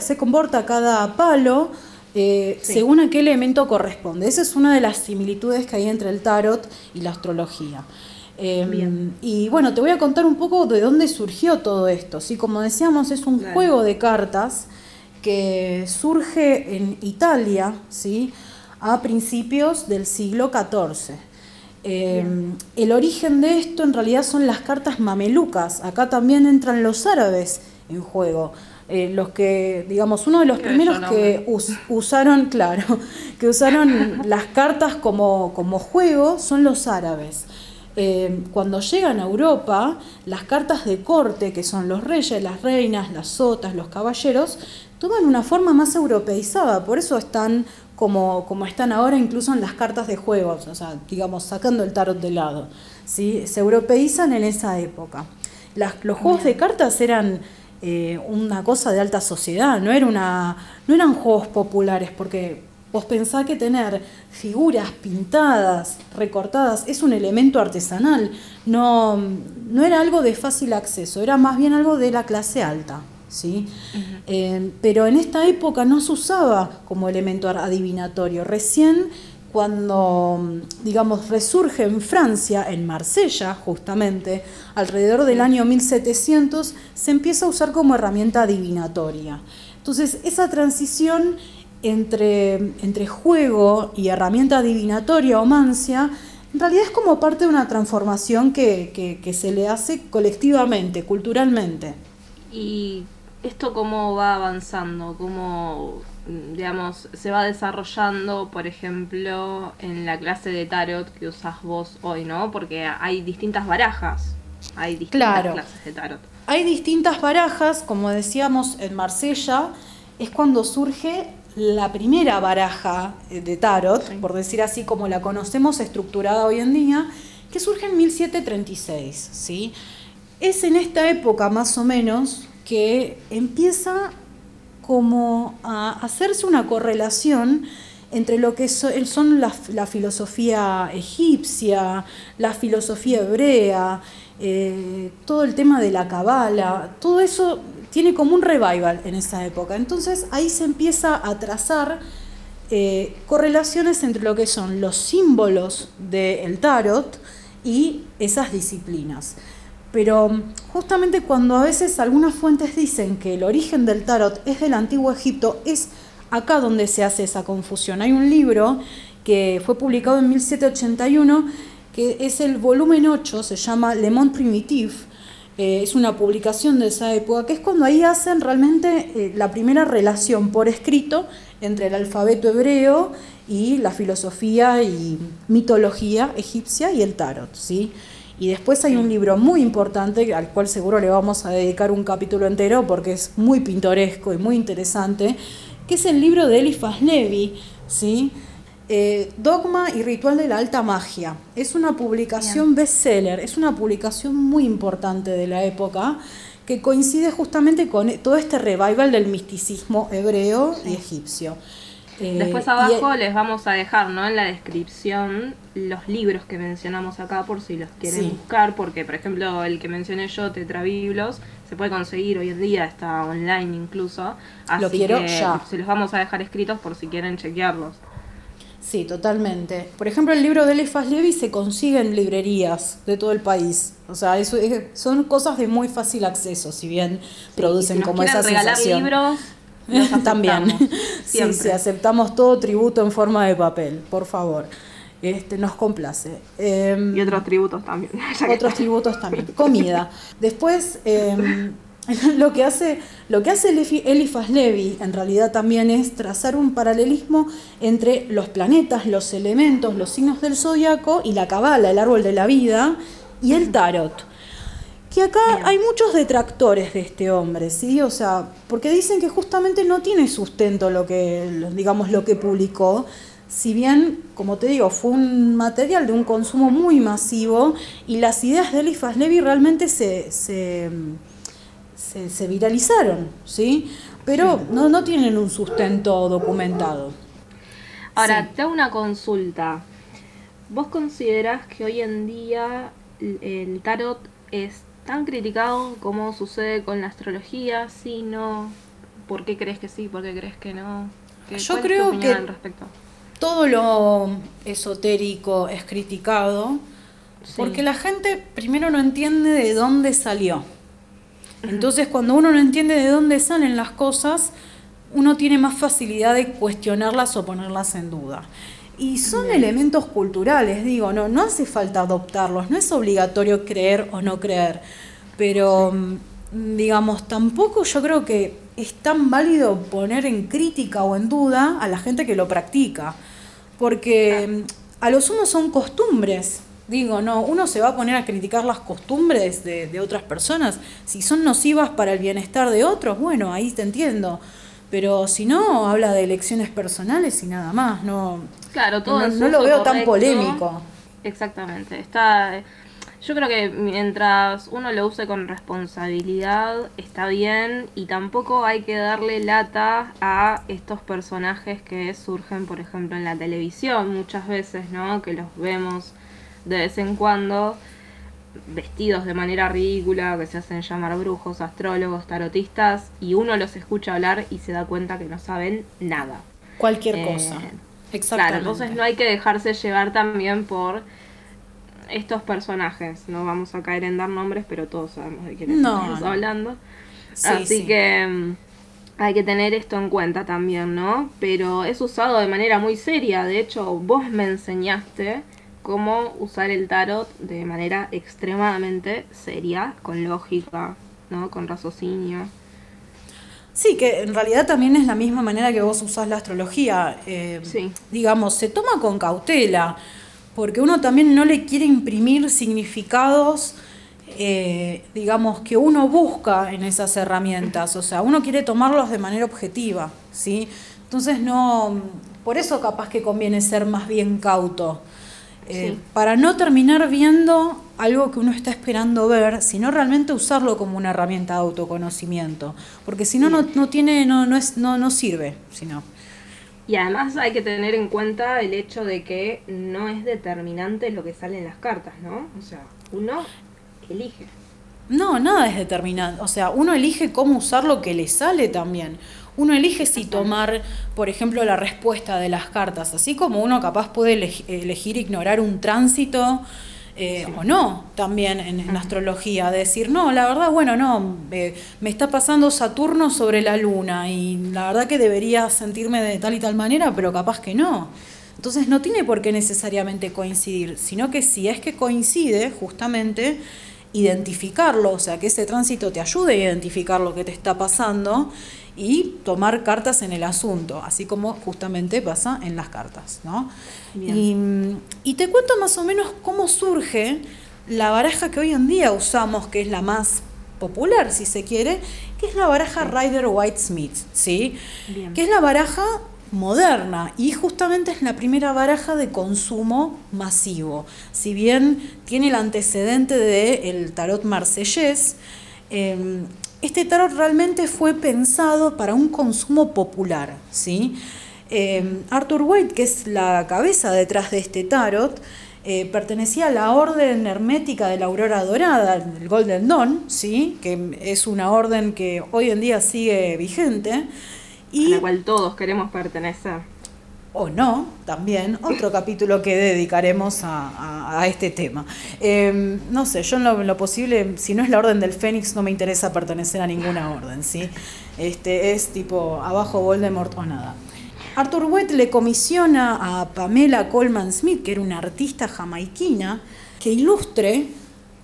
se comporta cada palo eh, según a qué elemento corresponde. Esa es una de las similitudes que hay entre el tarot y la astrología. Em, y bueno, te voy a contar un poco de dónde surgió todo esto. ¿sí? Como decíamos, es un juego de cartas que surge en Italia, ¿sí? a principios del siglo XIV. Em, el origen de esto en realidad son las cartas mamelucas. Acá también entran los árabes en juego. Eh, los que, digamos, uno de los primeros que usaron, claro, (laughs) que usaron las cartas como, como juego son los árabes. Em, cuando llegan a Europa, las cartas de corte, que son los reyes, las reinas, las sotas, los caballeros, toman una forma más europeizada, por eso están como, como están ahora incluso en las cartas de juegos, o sea, digamos, sacando el tarot de lado. ¿sí? Se europeizan en esa época. los juegos de cartas eran eh, una cosa de alta sociedad, no, era una, no eran juegos populares, porque vos pensás que tener figuras pintadas, recortadas, es un elemento artesanal, no, no era algo de fácil acceso, era más bien algo de la clase alta. ¿sí? Eh, pero en esta época no se usaba como elemento adivinatorio. Recién cuando, digamos, resurge en Francia, en Marsella justamente, alrededor del año 1700, se empieza a usar como herramienta adivinatoria. Entonces, esa transición entre, entre juego y herramienta adivinatoria o mancia, en realidad es como parte de una transformación que, que se le hace colectivamente, culturalmente. Y esto cómo va avanzando, cómo, digamos, se va desarrollando, por ejemplo, en la clase de tarot que usas vos hoy, ¿no? Porque hay distintas barajas, hay distintas clases de tarot. Hay distintas barajas, como decíamos en Marsella, es cuando surge la primera baraja de tarot, por decir así como la conocemos estructurada hoy en día, que surge en 1736, ¿sí? Es en esta época más o menos que empieza como a hacerse una correlación entre lo que son la, filosofía egipcia, la filosofía hebrea, eh, todo el tema de la cabala, todo eso tiene como un revival en esa época. Entonces ahí se empieza a trazar eh, correlaciones entre lo que son los símbolos del tarot y esas disciplinas. Pero justamente cuando a veces algunas fuentes dicen que el origen del tarot es del antiguo Egipto, es acá donde se hace esa confusión. Hay un libro que fue publicado en 1781, que es el volumen 8, se llama Le Monde Primitif, eh, es una publicación de esa época, que es cuando ahí hacen realmente eh, la primera relación por escrito entre el alfabeto hebreo y la filosofía y mitología egipcia y el tarot, ¿sí? Y después hay un libro muy importante al cual seguro le vamos a dedicar un capítulo entero porque es muy pintoresco y muy interesante, que es el libro de Eliphas Levi, ¿sí? Eh, Dogma y Ritual de la Alta Magia. Es una publicación bestseller, es una publicación muy importante de la época que coincide justamente con todo este revival del misticismo hebreo y egipcio. Eh, Después abajo les vamos a dejar ¿no? en la descripción los libros que mencionamos acá por si los quieren buscar, porque por ejemplo el que mencioné yo, Tetrabiblos, se puede conseguir hoy en día, está online incluso. Así Lo quiero que ya. se los vamos a dejar escritos por si quieren chequearlos. Sí, totalmente. Por ejemplo, el libro de Eliphas Levi se consigue en librerías de todo el país. O sea, eso son cosas de muy fácil acceso, si bien producen como esa sensación. libros, (laughs) También. Sí, sí, aceptamos todo tributo en forma de papel, por favor. Este, nos complace. Em, y otros tributos también. (laughs) otros tributos también. Comida. (laughs) Después, em, (laughs) lo que hace, lo que hace Eliphas Levi en realidad también es trazar un paralelismo entre los planetas, los elementos, los signos del zodiaco y la cabala, el árbol de la vida, y el tarot. Y acá hay muchos detractores de este hombre, ¿sí? O sea, porque dicen que justamente no tiene sustento lo que, digamos, lo que publicó, si bien, como te digo, fue un material de un consumo muy masivo y las ideas de Eliphas Levi realmente se, se, viralizaron, ¿sí? Pero no, no tienen un sustento documentado. Ahora, te hago una consulta. ¿Vos considerás que hoy en día el tarot es tan criticado como sucede con la astrología? ¿Sí, no? ¿Por qué crees que sí? ¿Por qué crees que no? Yo creo que todo lo esotérico es criticado porque la gente primero no entiende de dónde salió. Entonces cuando uno no entiende de dónde salen las cosas, uno tiene más facilidad de cuestionarlas o ponerlas en duda. Y son elementos culturales, digo, no, no hace falta adoptarlos, no es obligatorio creer o no creer, pero mm, digamos, tampoco yo creo que es tan válido poner en crítica o en duda a la gente que lo practica, porque mm, a lo sumo son costumbres, digo, no, uno se va a poner a criticar las costumbres de, de otras personas, si son nocivas para el bienestar de otros, bueno, ahí te entiendo pero si no, habla de elecciones personales y nada más, no, claro, todo no, lo veo tan polémico. Exactamente, está... Yo creo que mientras uno lo use con responsabilidad está bien y tampoco hay que darle lata a estos personajes que surgen, por ejemplo, en la televisión muchas veces, ¿no? Que los vemos de vez en cuando vestidos de manera ridícula, que se hacen llamar brujos, astrólogos, tarotistas, y uno los escucha hablar y se da cuenta que no saben nada. Cualquier eh, cosa. Exactamente. Claro, entonces no hay que dejarse llevar también por estos personajes. No vamos a caer en dar nombres, pero todos sabemos de quién estamos hablando. Así que mm, hay que tener esto en cuenta también, ¿no? Pero es usado de manera muy seria. De hecho, vos me enseñaste cómo usar el tarot de manera extremadamente seria, con lógica, ¿no? Con raciocinio. Sí, que en realidad también es la misma manera que vos usás la astrología. Eh, sí. Digamos, se toma con cautela, porque uno también no le quiere imprimir significados, eh, digamos, que uno busca en esas herramientas. O sea, uno quiere tomarlos de manera objetiva, ¿sí? Entonces no, por eso capaz que conviene ser más bien cauto. Eh, para no terminar viendo algo que uno está esperando ver, sino realmente usarlo como una herramienta de autoconocimiento, porque si no, no, tiene, no, no, es, no, no sirve, sino. Y además hay que tener en cuenta el hecho de que no es determinante lo que sale en las cartas, ¿no? O sea, uno elige. No, nada es determinante. O sea, uno elige cómo usar lo que le sale también uno elige si tomar, por ejemplo, la respuesta de las cartas, así como uno capaz puede elegir ignorar un tránsito eh, o no, también en, astrología, decir, no, la verdad, bueno, no, eh, me está pasando Saturno sobre la luna y la verdad que debería sentirme de tal y tal manera, pero capaz que no. Entonces no tiene por qué necesariamente coincidir, sino que si es que coincide, justamente, identificarlo, o sea, que ese tránsito te ayude a identificar lo que te está pasando y tomar cartas en el asunto, así como justamente pasa en las cartas. ¿no? Y, te cuento más o menos cómo surge la baraja que hoy en día usamos, que es la más popular, si se quiere, que es la baraja Rider White Smith, ¿sí? que es la baraja moderna y justamente es la primera baraja de consumo masivo. Si bien tiene el antecedente del tarot marsellés, em, este tarot realmente fue pensado para un consumo popular. ¿sí? Eh, Arthur White, que es la cabeza detrás de este tarot, eh, pertenecía a la orden hermética de la aurora dorada, el Golden Dawn, ¿sí? que es una orden que hoy en día sigue vigente. Y, a la cual todos queremos pertenecer o no, también, otro capítulo que dedicaremos a, este tema. Em, no sé, yo en lo, posible, si no es la orden del Fénix, no me interesa pertenecer a ninguna orden, ¿sí? Este, es tipo abajo Voldemort o nada. Arthur Wett le comisiona a Pamela Coleman Smith, que era una artista jamaiquina, que ilustre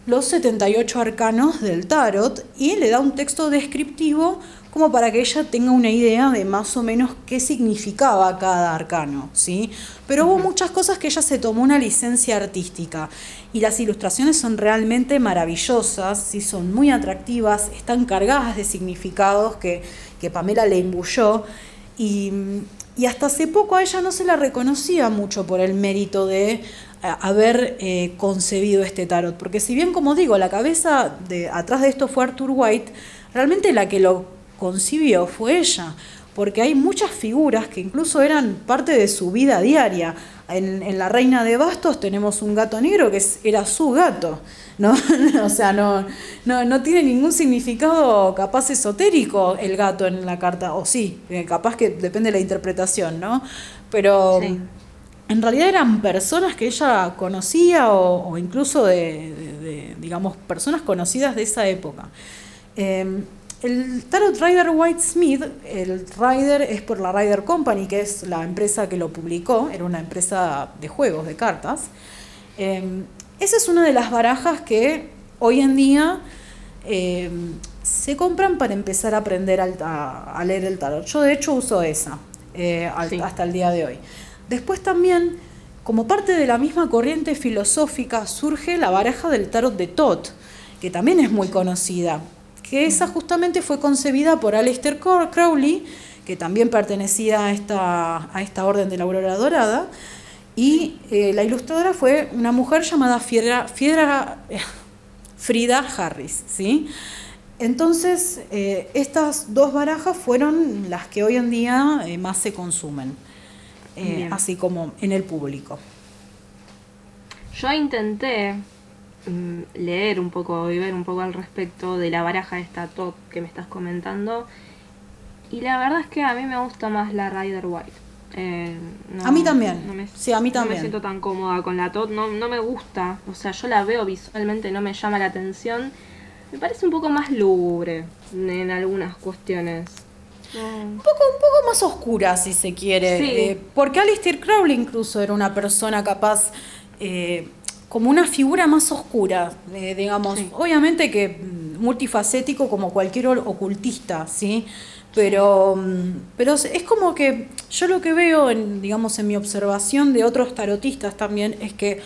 los 78 arcanos del tarot y le da un texto descriptivo como para que ella tenga una idea de más o menos qué significaba cada arcano, ¿sí? Pero hubo muchas cosas que ella se tomó una licencia artística y las ilustraciones son realmente maravillosas, ¿sí? son muy atractivas, están cargadas de significados que, que Pamela le imbuyó y, y hasta hace poco a ella no se la reconocía mucho por el mérito de eh, haber eh, concebido este tarot. Porque si bien, como digo, la cabeza de atrás de esto fue Arthur White, realmente la que lo concibió fue ella. Porque hay muchas figuras que incluso eran parte de su vida diaria. En, La Reina de Bastos tenemos un gato negro que era su gato. ¿no? (laughs) o sea, no, no, no, tiene ningún significado capaz esotérico el gato en la carta, o sí, eh, capaz que depende de la interpretación, ¿no? Pero en realidad eran personas que ella conocía o, incluso de, digamos, personas conocidas de esa época. Em, el Tarot Rider White Smith, el Rider es por la Rider Company, que es la empresa que lo publicó, era una empresa de juegos, de cartas. Em, esa es una de las barajas que hoy en día eh, se compran para empezar a aprender a, leer el tarot. Yo de hecho uso esa eh, hasta el día de hoy. Después también, como parte de la misma corriente filosófica, surge la baraja del tarot de Tot, que también es muy conocida, que esa justamente fue concebida por Aleister Crowley, que también pertenecía a esta, a esta orden de la aurora dorada, y eh, la ilustradora fue una mujer llamada Fiedra, eh, (laughs) Frida Harris. ¿sí? Entonces, eh, estas dos barajas fueron las que hoy en día más se consumen, así como en el público. Yo intenté leer un poco y ver un poco al respecto de la baraja de esta top que me estás comentando. Y la verdad es que a mí me gusta más la Rider White. Eh, a mí también. No me, sí, a mí también. No me siento tan cómoda con la TOT, no, no me gusta. O sea, yo la veo visualmente, no me llama la atención. Me parece un poco más lúgubre en algunas cuestiones. Un, poco, un poco más oscura, si se quiere. Eh, porque Alistair Crowley incluso era una persona capaz, eh, como una figura más oscura, digamos. Obviamente que multifacético como cualquier ocultista, ¿sí? Pero, pero es como que yo lo que veo, en, digamos, en mi observación de otros tarotistas también, es que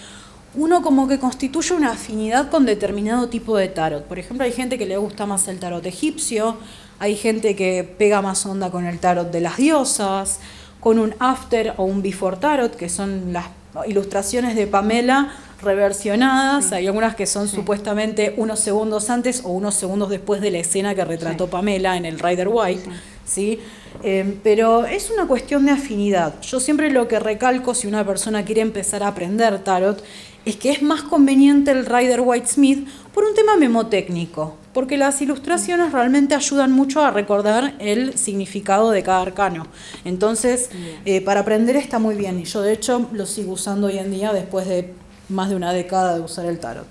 uno como que constituye una afinidad con determinado tipo de tarot. Por ejemplo, hay gente que le gusta más el tarot egipcio, hay gente que pega más onda con el tarot de las diosas, con un after o un before tarot, que son las ilustraciones de Pamela reversionadas, hay algunas que son supuestamente unos segundos antes o unos segundos después de la escena que retrató Pamela en el Rider White, ¿sí? Eh, pero es una cuestión de afinidad. Yo siempre lo que recalco si una persona quiere empezar a aprender tarot es que es más conveniente el Rider White Smith por un tema memotécnico, porque las ilustraciones realmente ayudan mucho a recordar el significado de cada arcano. Entonces, eh, para aprender está muy bien y yo de hecho lo sigo usando hoy en día después de más de una década de usar el tarot.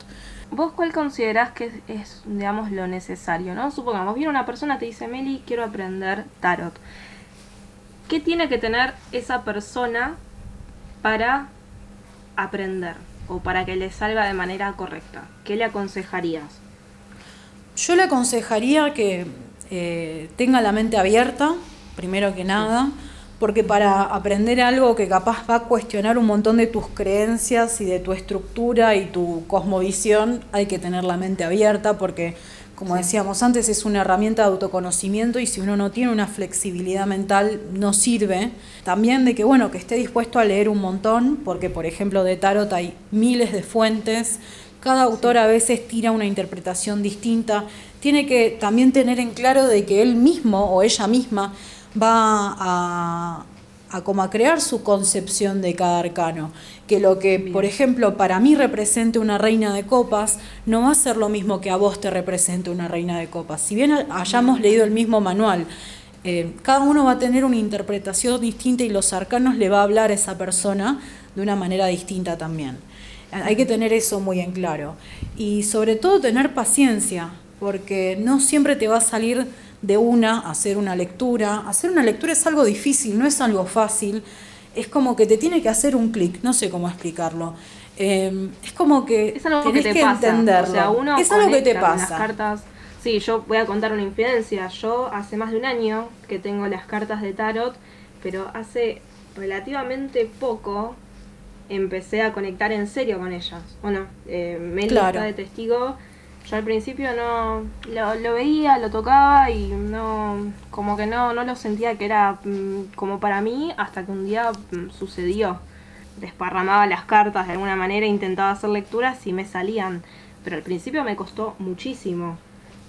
¿Vos cuál considerás que es, digamos, lo necesario, no? Supongamos, viene una persona te dice, Meli, quiero aprender tarot. ¿Qué tiene que tener esa persona para aprender o para que le salga de manera correcta? ¿Qué le aconsejarías? Yo le aconsejaría que eh, tenga la mente abierta, primero que nada porque para aprender algo que capaz va a cuestionar un montón de tus creencias y de tu estructura y tu cosmovisión, hay que tener la mente abierta porque, como decíamos antes, es una herramienta de autoconocimiento y si uno no tiene una flexibilidad mental no sirve. También de que, bueno, que esté dispuesto a leer un montón, porque por ejemplo de tarot hay miles de fuentes, cada autor a veces tira una interpretación distinta, tiene que también tener en claro de que él mismo o ella misma va a, a, como a crear su concepción de cada arcano. Que lo que, por ejemplo, para mí represente una reina de copas, no va a ser lo mismo que a vos te represente una reina de copas. Si bien hayamos leído el mismo manual, eh, cada uno va a tener una interpretación distinta y los arcanos le va a hablar a esa persona de una manera distinta también. Hay que tener eso muy en claro. Y sobre todo tener paciencia, porque no siempre te va a salir de una, hacer una lectura. Hacer una lectura es algo difícil, no es algo fácil. Es como que te tiene que hacer un clic, no sé cómo explicarlo. eh, es como que es algo tenés que, te que pasa. entenderlo. O sea, uno es algo que te pasa. Las cartas. Sí, yo voy a contar una infidencia. Yo hace más de un año que tengo las cartas de tarot, pero hace relativamente poco empecé a conectar en serio con ellas. Bueno, eh, Meli Claro. está de testigo. Yo al principio no lo, lo veía, lo tocaba y no, como que no, no lo sentía que era mm, como para mí hasta que un día mm, sucedió. Desparramaba las cartas de alguna manera, intentaba hacer lecturas y me salían. Pero al principio me costó muchísimo.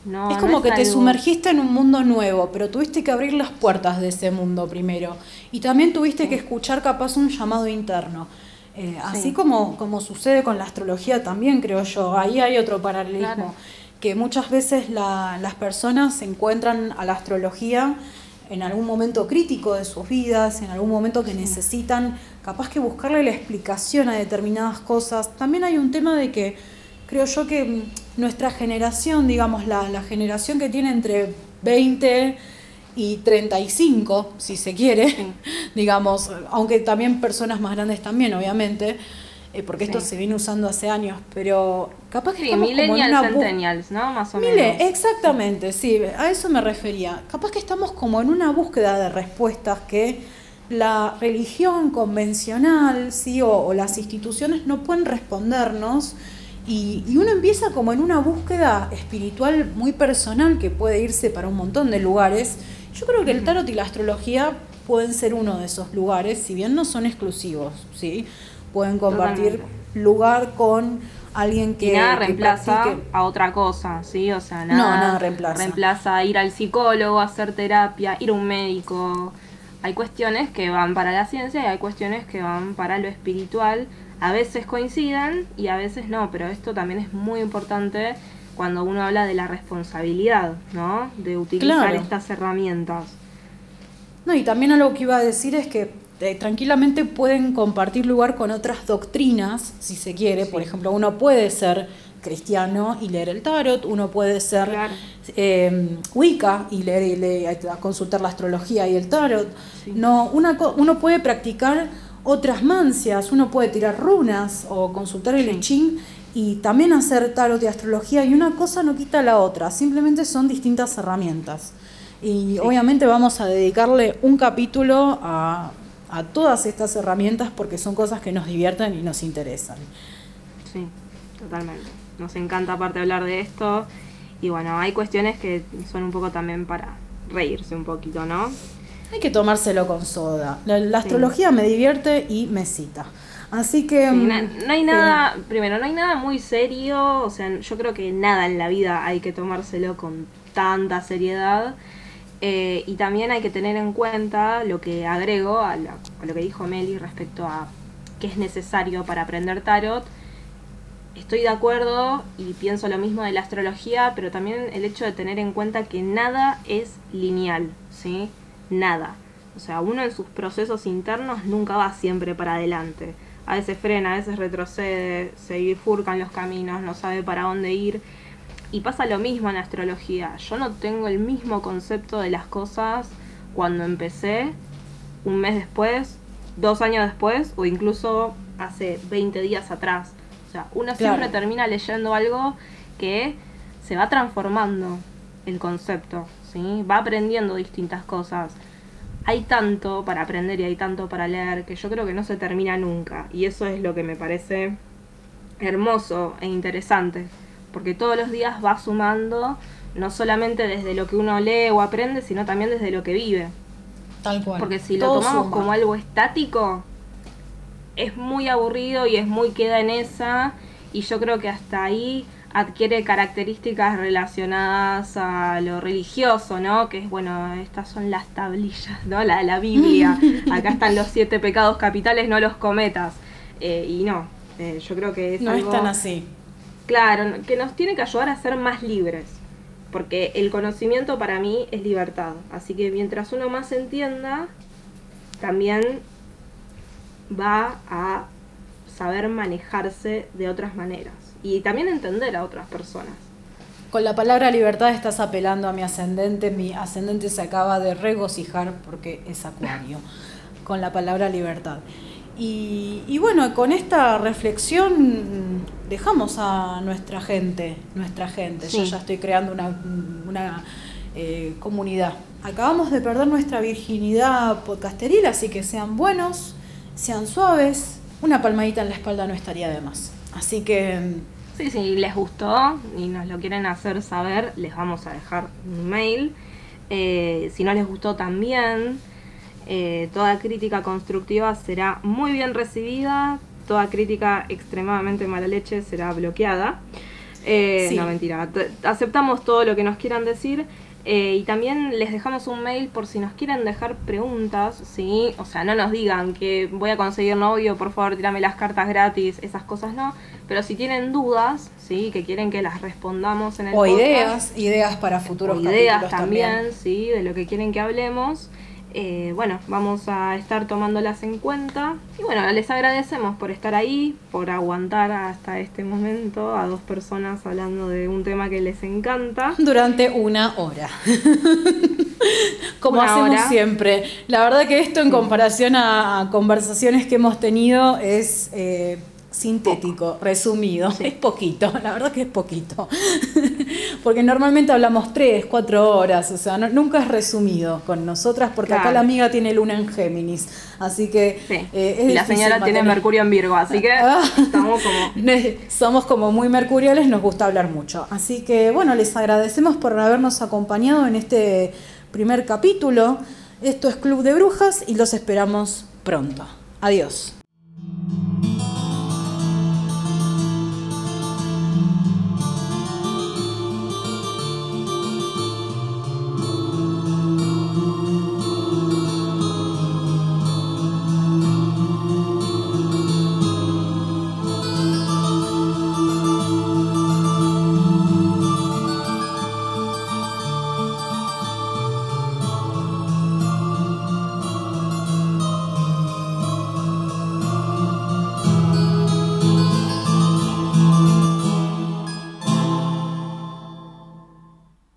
No, es no como que te sumergiste en un mundo nuevo, pero tuviste que abrir las puertas de ese mundo primero. Y también tuviste que escuchar capaz un llamado interno. Eh, Así como, como sucede con la astrología también, creo yo. Ahí hay otro paralelismo. Claro. Que muchas veces la- las personas se encuentran a la astrología en algún momento crítico de sus vidas, en algún momento que necesitan capaz que buscarle la explicación a determinadas cosas. También hay un tema de que creo yo que nuestra generación, digamos, la, la generación que tiene entre 20 y 35, si se quiere, Sí. (laughs) digamos, aunque también personas más grandes también, obviamente, eh, porque esto se viene usando hace años, pero capaz que Sí, estamos como en millennials, una centennials, ¿no? Más o Mire, menos. exactamente, sí, a eso me refería. Capaz que estamos como en una búsqueda de respuestas que la religión convencional, sí, o, o las instituciones no pueden respondernos. Y, y uno empieza como en una búsqueda espiritual muy personal que puede irse para un montón de lugares. Yo creo que el tarot y la astrología pueden ser uno de esos lugares, si bien no son exclusivos, ¿sí? Pueden compartir Totalmente. lugar con alguien que, y nada que reemplaza practique- a otra cosa, ¿sí? O sea, No, nada, nada reemplaza. reemplaza ir al psicólogo, hacer terapia, ir a un médico. Hay cuestiones que van para la ciencia y hay cuestiones que van para lo espiritual. A veces coinciden y a veces no, pero esto también es muy importante cuando uno habla de la responsabilidad, ¿no? De utilizar Claro. estas herramientas. No, y también algo que iba a decir es que eh, tranquilamente pueden compartir lugar con otras doctrinas, si se quiere. Sí. Por ejemplo, uno puede ser cristiano y leer el tarot, uno puede ser Claro. eh, Wicca y leer y leer- consultar la astrología y el tarot. Sí. No, una, uno puede practicar otras mancias, uno puede tirar runas o consultar el Sí. I Ching y también hacer tarot y astrología y una cosa no quita la otra, simplemente son distintas herramientas. Y obviamente vamos a dedicarle un capítulo a, a todas estas herramientas porque son cosas que nos divierten y nos interesan. Sí, totalmente. Nos encanta aparte hablar de esto. Y bueno, hay cuestiones que son un poco también para reírse un poquito, ¿no? Hay que tomárselo con soda. La, la astrología me divierte y me cita. Así que... Sí, mm, na- no hay nada, primero, no hay nada muy serio, o sea, yo creo que nada en la vida hay que tomárselo con tanta seriedad. Eh, y también hay que tener en cuenta lo que agrego a, la- a lo que dijo Meli respecto a qué es necesario para aprender tarot. Estoy de acuerdo y pienso lo mismo de la astrología, pero también el hecho de tener en cuenta que nada es lineal, ¿sí? Nada. O sea, uno en sus procesos internos nunca va siempre para adelante. A veces frena, a veces retrocede, se bifurcan los caminos, no sabe para dónde ir. Y pasa lo mismo en la astrología. Yo no tengo el mismo concepto de las cosas cuando empecé, un mes después, dos años después o incluso hace 20 días atrás. O sea, uno Claro. siempre termina leyendo algo que se va transformando el concepto, ¿sí? Va aprendiendo distintas cosas. Hay tanto para aprender y hay tanto para leer que yo creo que no se termina nunca. Y eso es lo que me parece hermoso e interesante. Porque todos los días va sumando, no solamente desde lo que uno lee o aprende, sino también desde lo que vive. Tal cual. Porque si lo tomamos suma. como algo estático, es muy aburrido y es muy queda en esa. Y yo creo que hasta ahí adquiere características relacionadas a lo religioso, ¿no? Que es, bueno, estas son las tablillas, ¿no? La, la Biblia. (laughs) Acá están los siete pecados capitales, no los cometas. Eh, y no, eh, yo creo que es No algo... es tan así. Claro, que nos tiene que ayudar a ser más libres. Porque el conocimiento para mí es libertad. Así que mientras uno más entienda, también va a saber manejarse de otras maneras. Y también entender a otras personas. Con la palabra libertad estás apelando a mi ascendente. Mi ascendente se acaba de regocijar porque es acuario. (laughs) Con la palabra libertad. Y, bueno, con esta reflexión dejamos a nuestra gente, nuestra gente. Yo ya estoy creando una, eh, comunidad. Acabamos de perder nuestra virginidad podcasteril, así que sean buenos, sean suaves. Una palmadita en la espalda no estaría de más. Así que... Sí, si les gustó y nos lo quieren hacer saber, les vamos a dejar un mail. Eh, si no les gustó también, eh, toda crítica constructiva será muy bien recibida, toda crítica extremadamente mala leche será bloqueada. Eh, no, mentira. Aceptamos todo lo que nos quieran decir. Eh, y también les dejamos un mail por si nos quieren dejar preguntas, ¿sí? O sea, no nos digan que voy a conseguir novio, por favor, tírame las cartas gratis, esas cosas no. Pero si tienen dudas, ¿sí? Que quieren que las respondamos en el o ideas, ideas para futuros o ideas también, ¿sí? De lo que quieren que hablemos. Eh, bueno, vamos a estar tomándolas en cuenta. Y bueno, les agradecemos por estar ahí, por aguantar hasta este momento a dos personas hablando de un tema que les encanta. Durante una hora. Como hacemos siempre. La verdad que esto en comparación a conversaciones que hemos tenido es... Eh, sintético, resumido. Es poquito, (laughs) la verdad que es poquito. (laughs) porque normalmente hablamos tres, cuatro horas, o sea, nunca es resumido con nosotras, porque acá la amiga tiene luna en Géminis. Así que. Eh, y la señora tiene Mercurio en Virgo, así que (laughs) ah. estamos como. Somos como muy mercuriales, nos gusta hablar mucho. Así que, bueno, les agradecemos por habernos acompañado en este primer capítulo. Esto es Club de Brujas y los esperamos pronto. Adiós.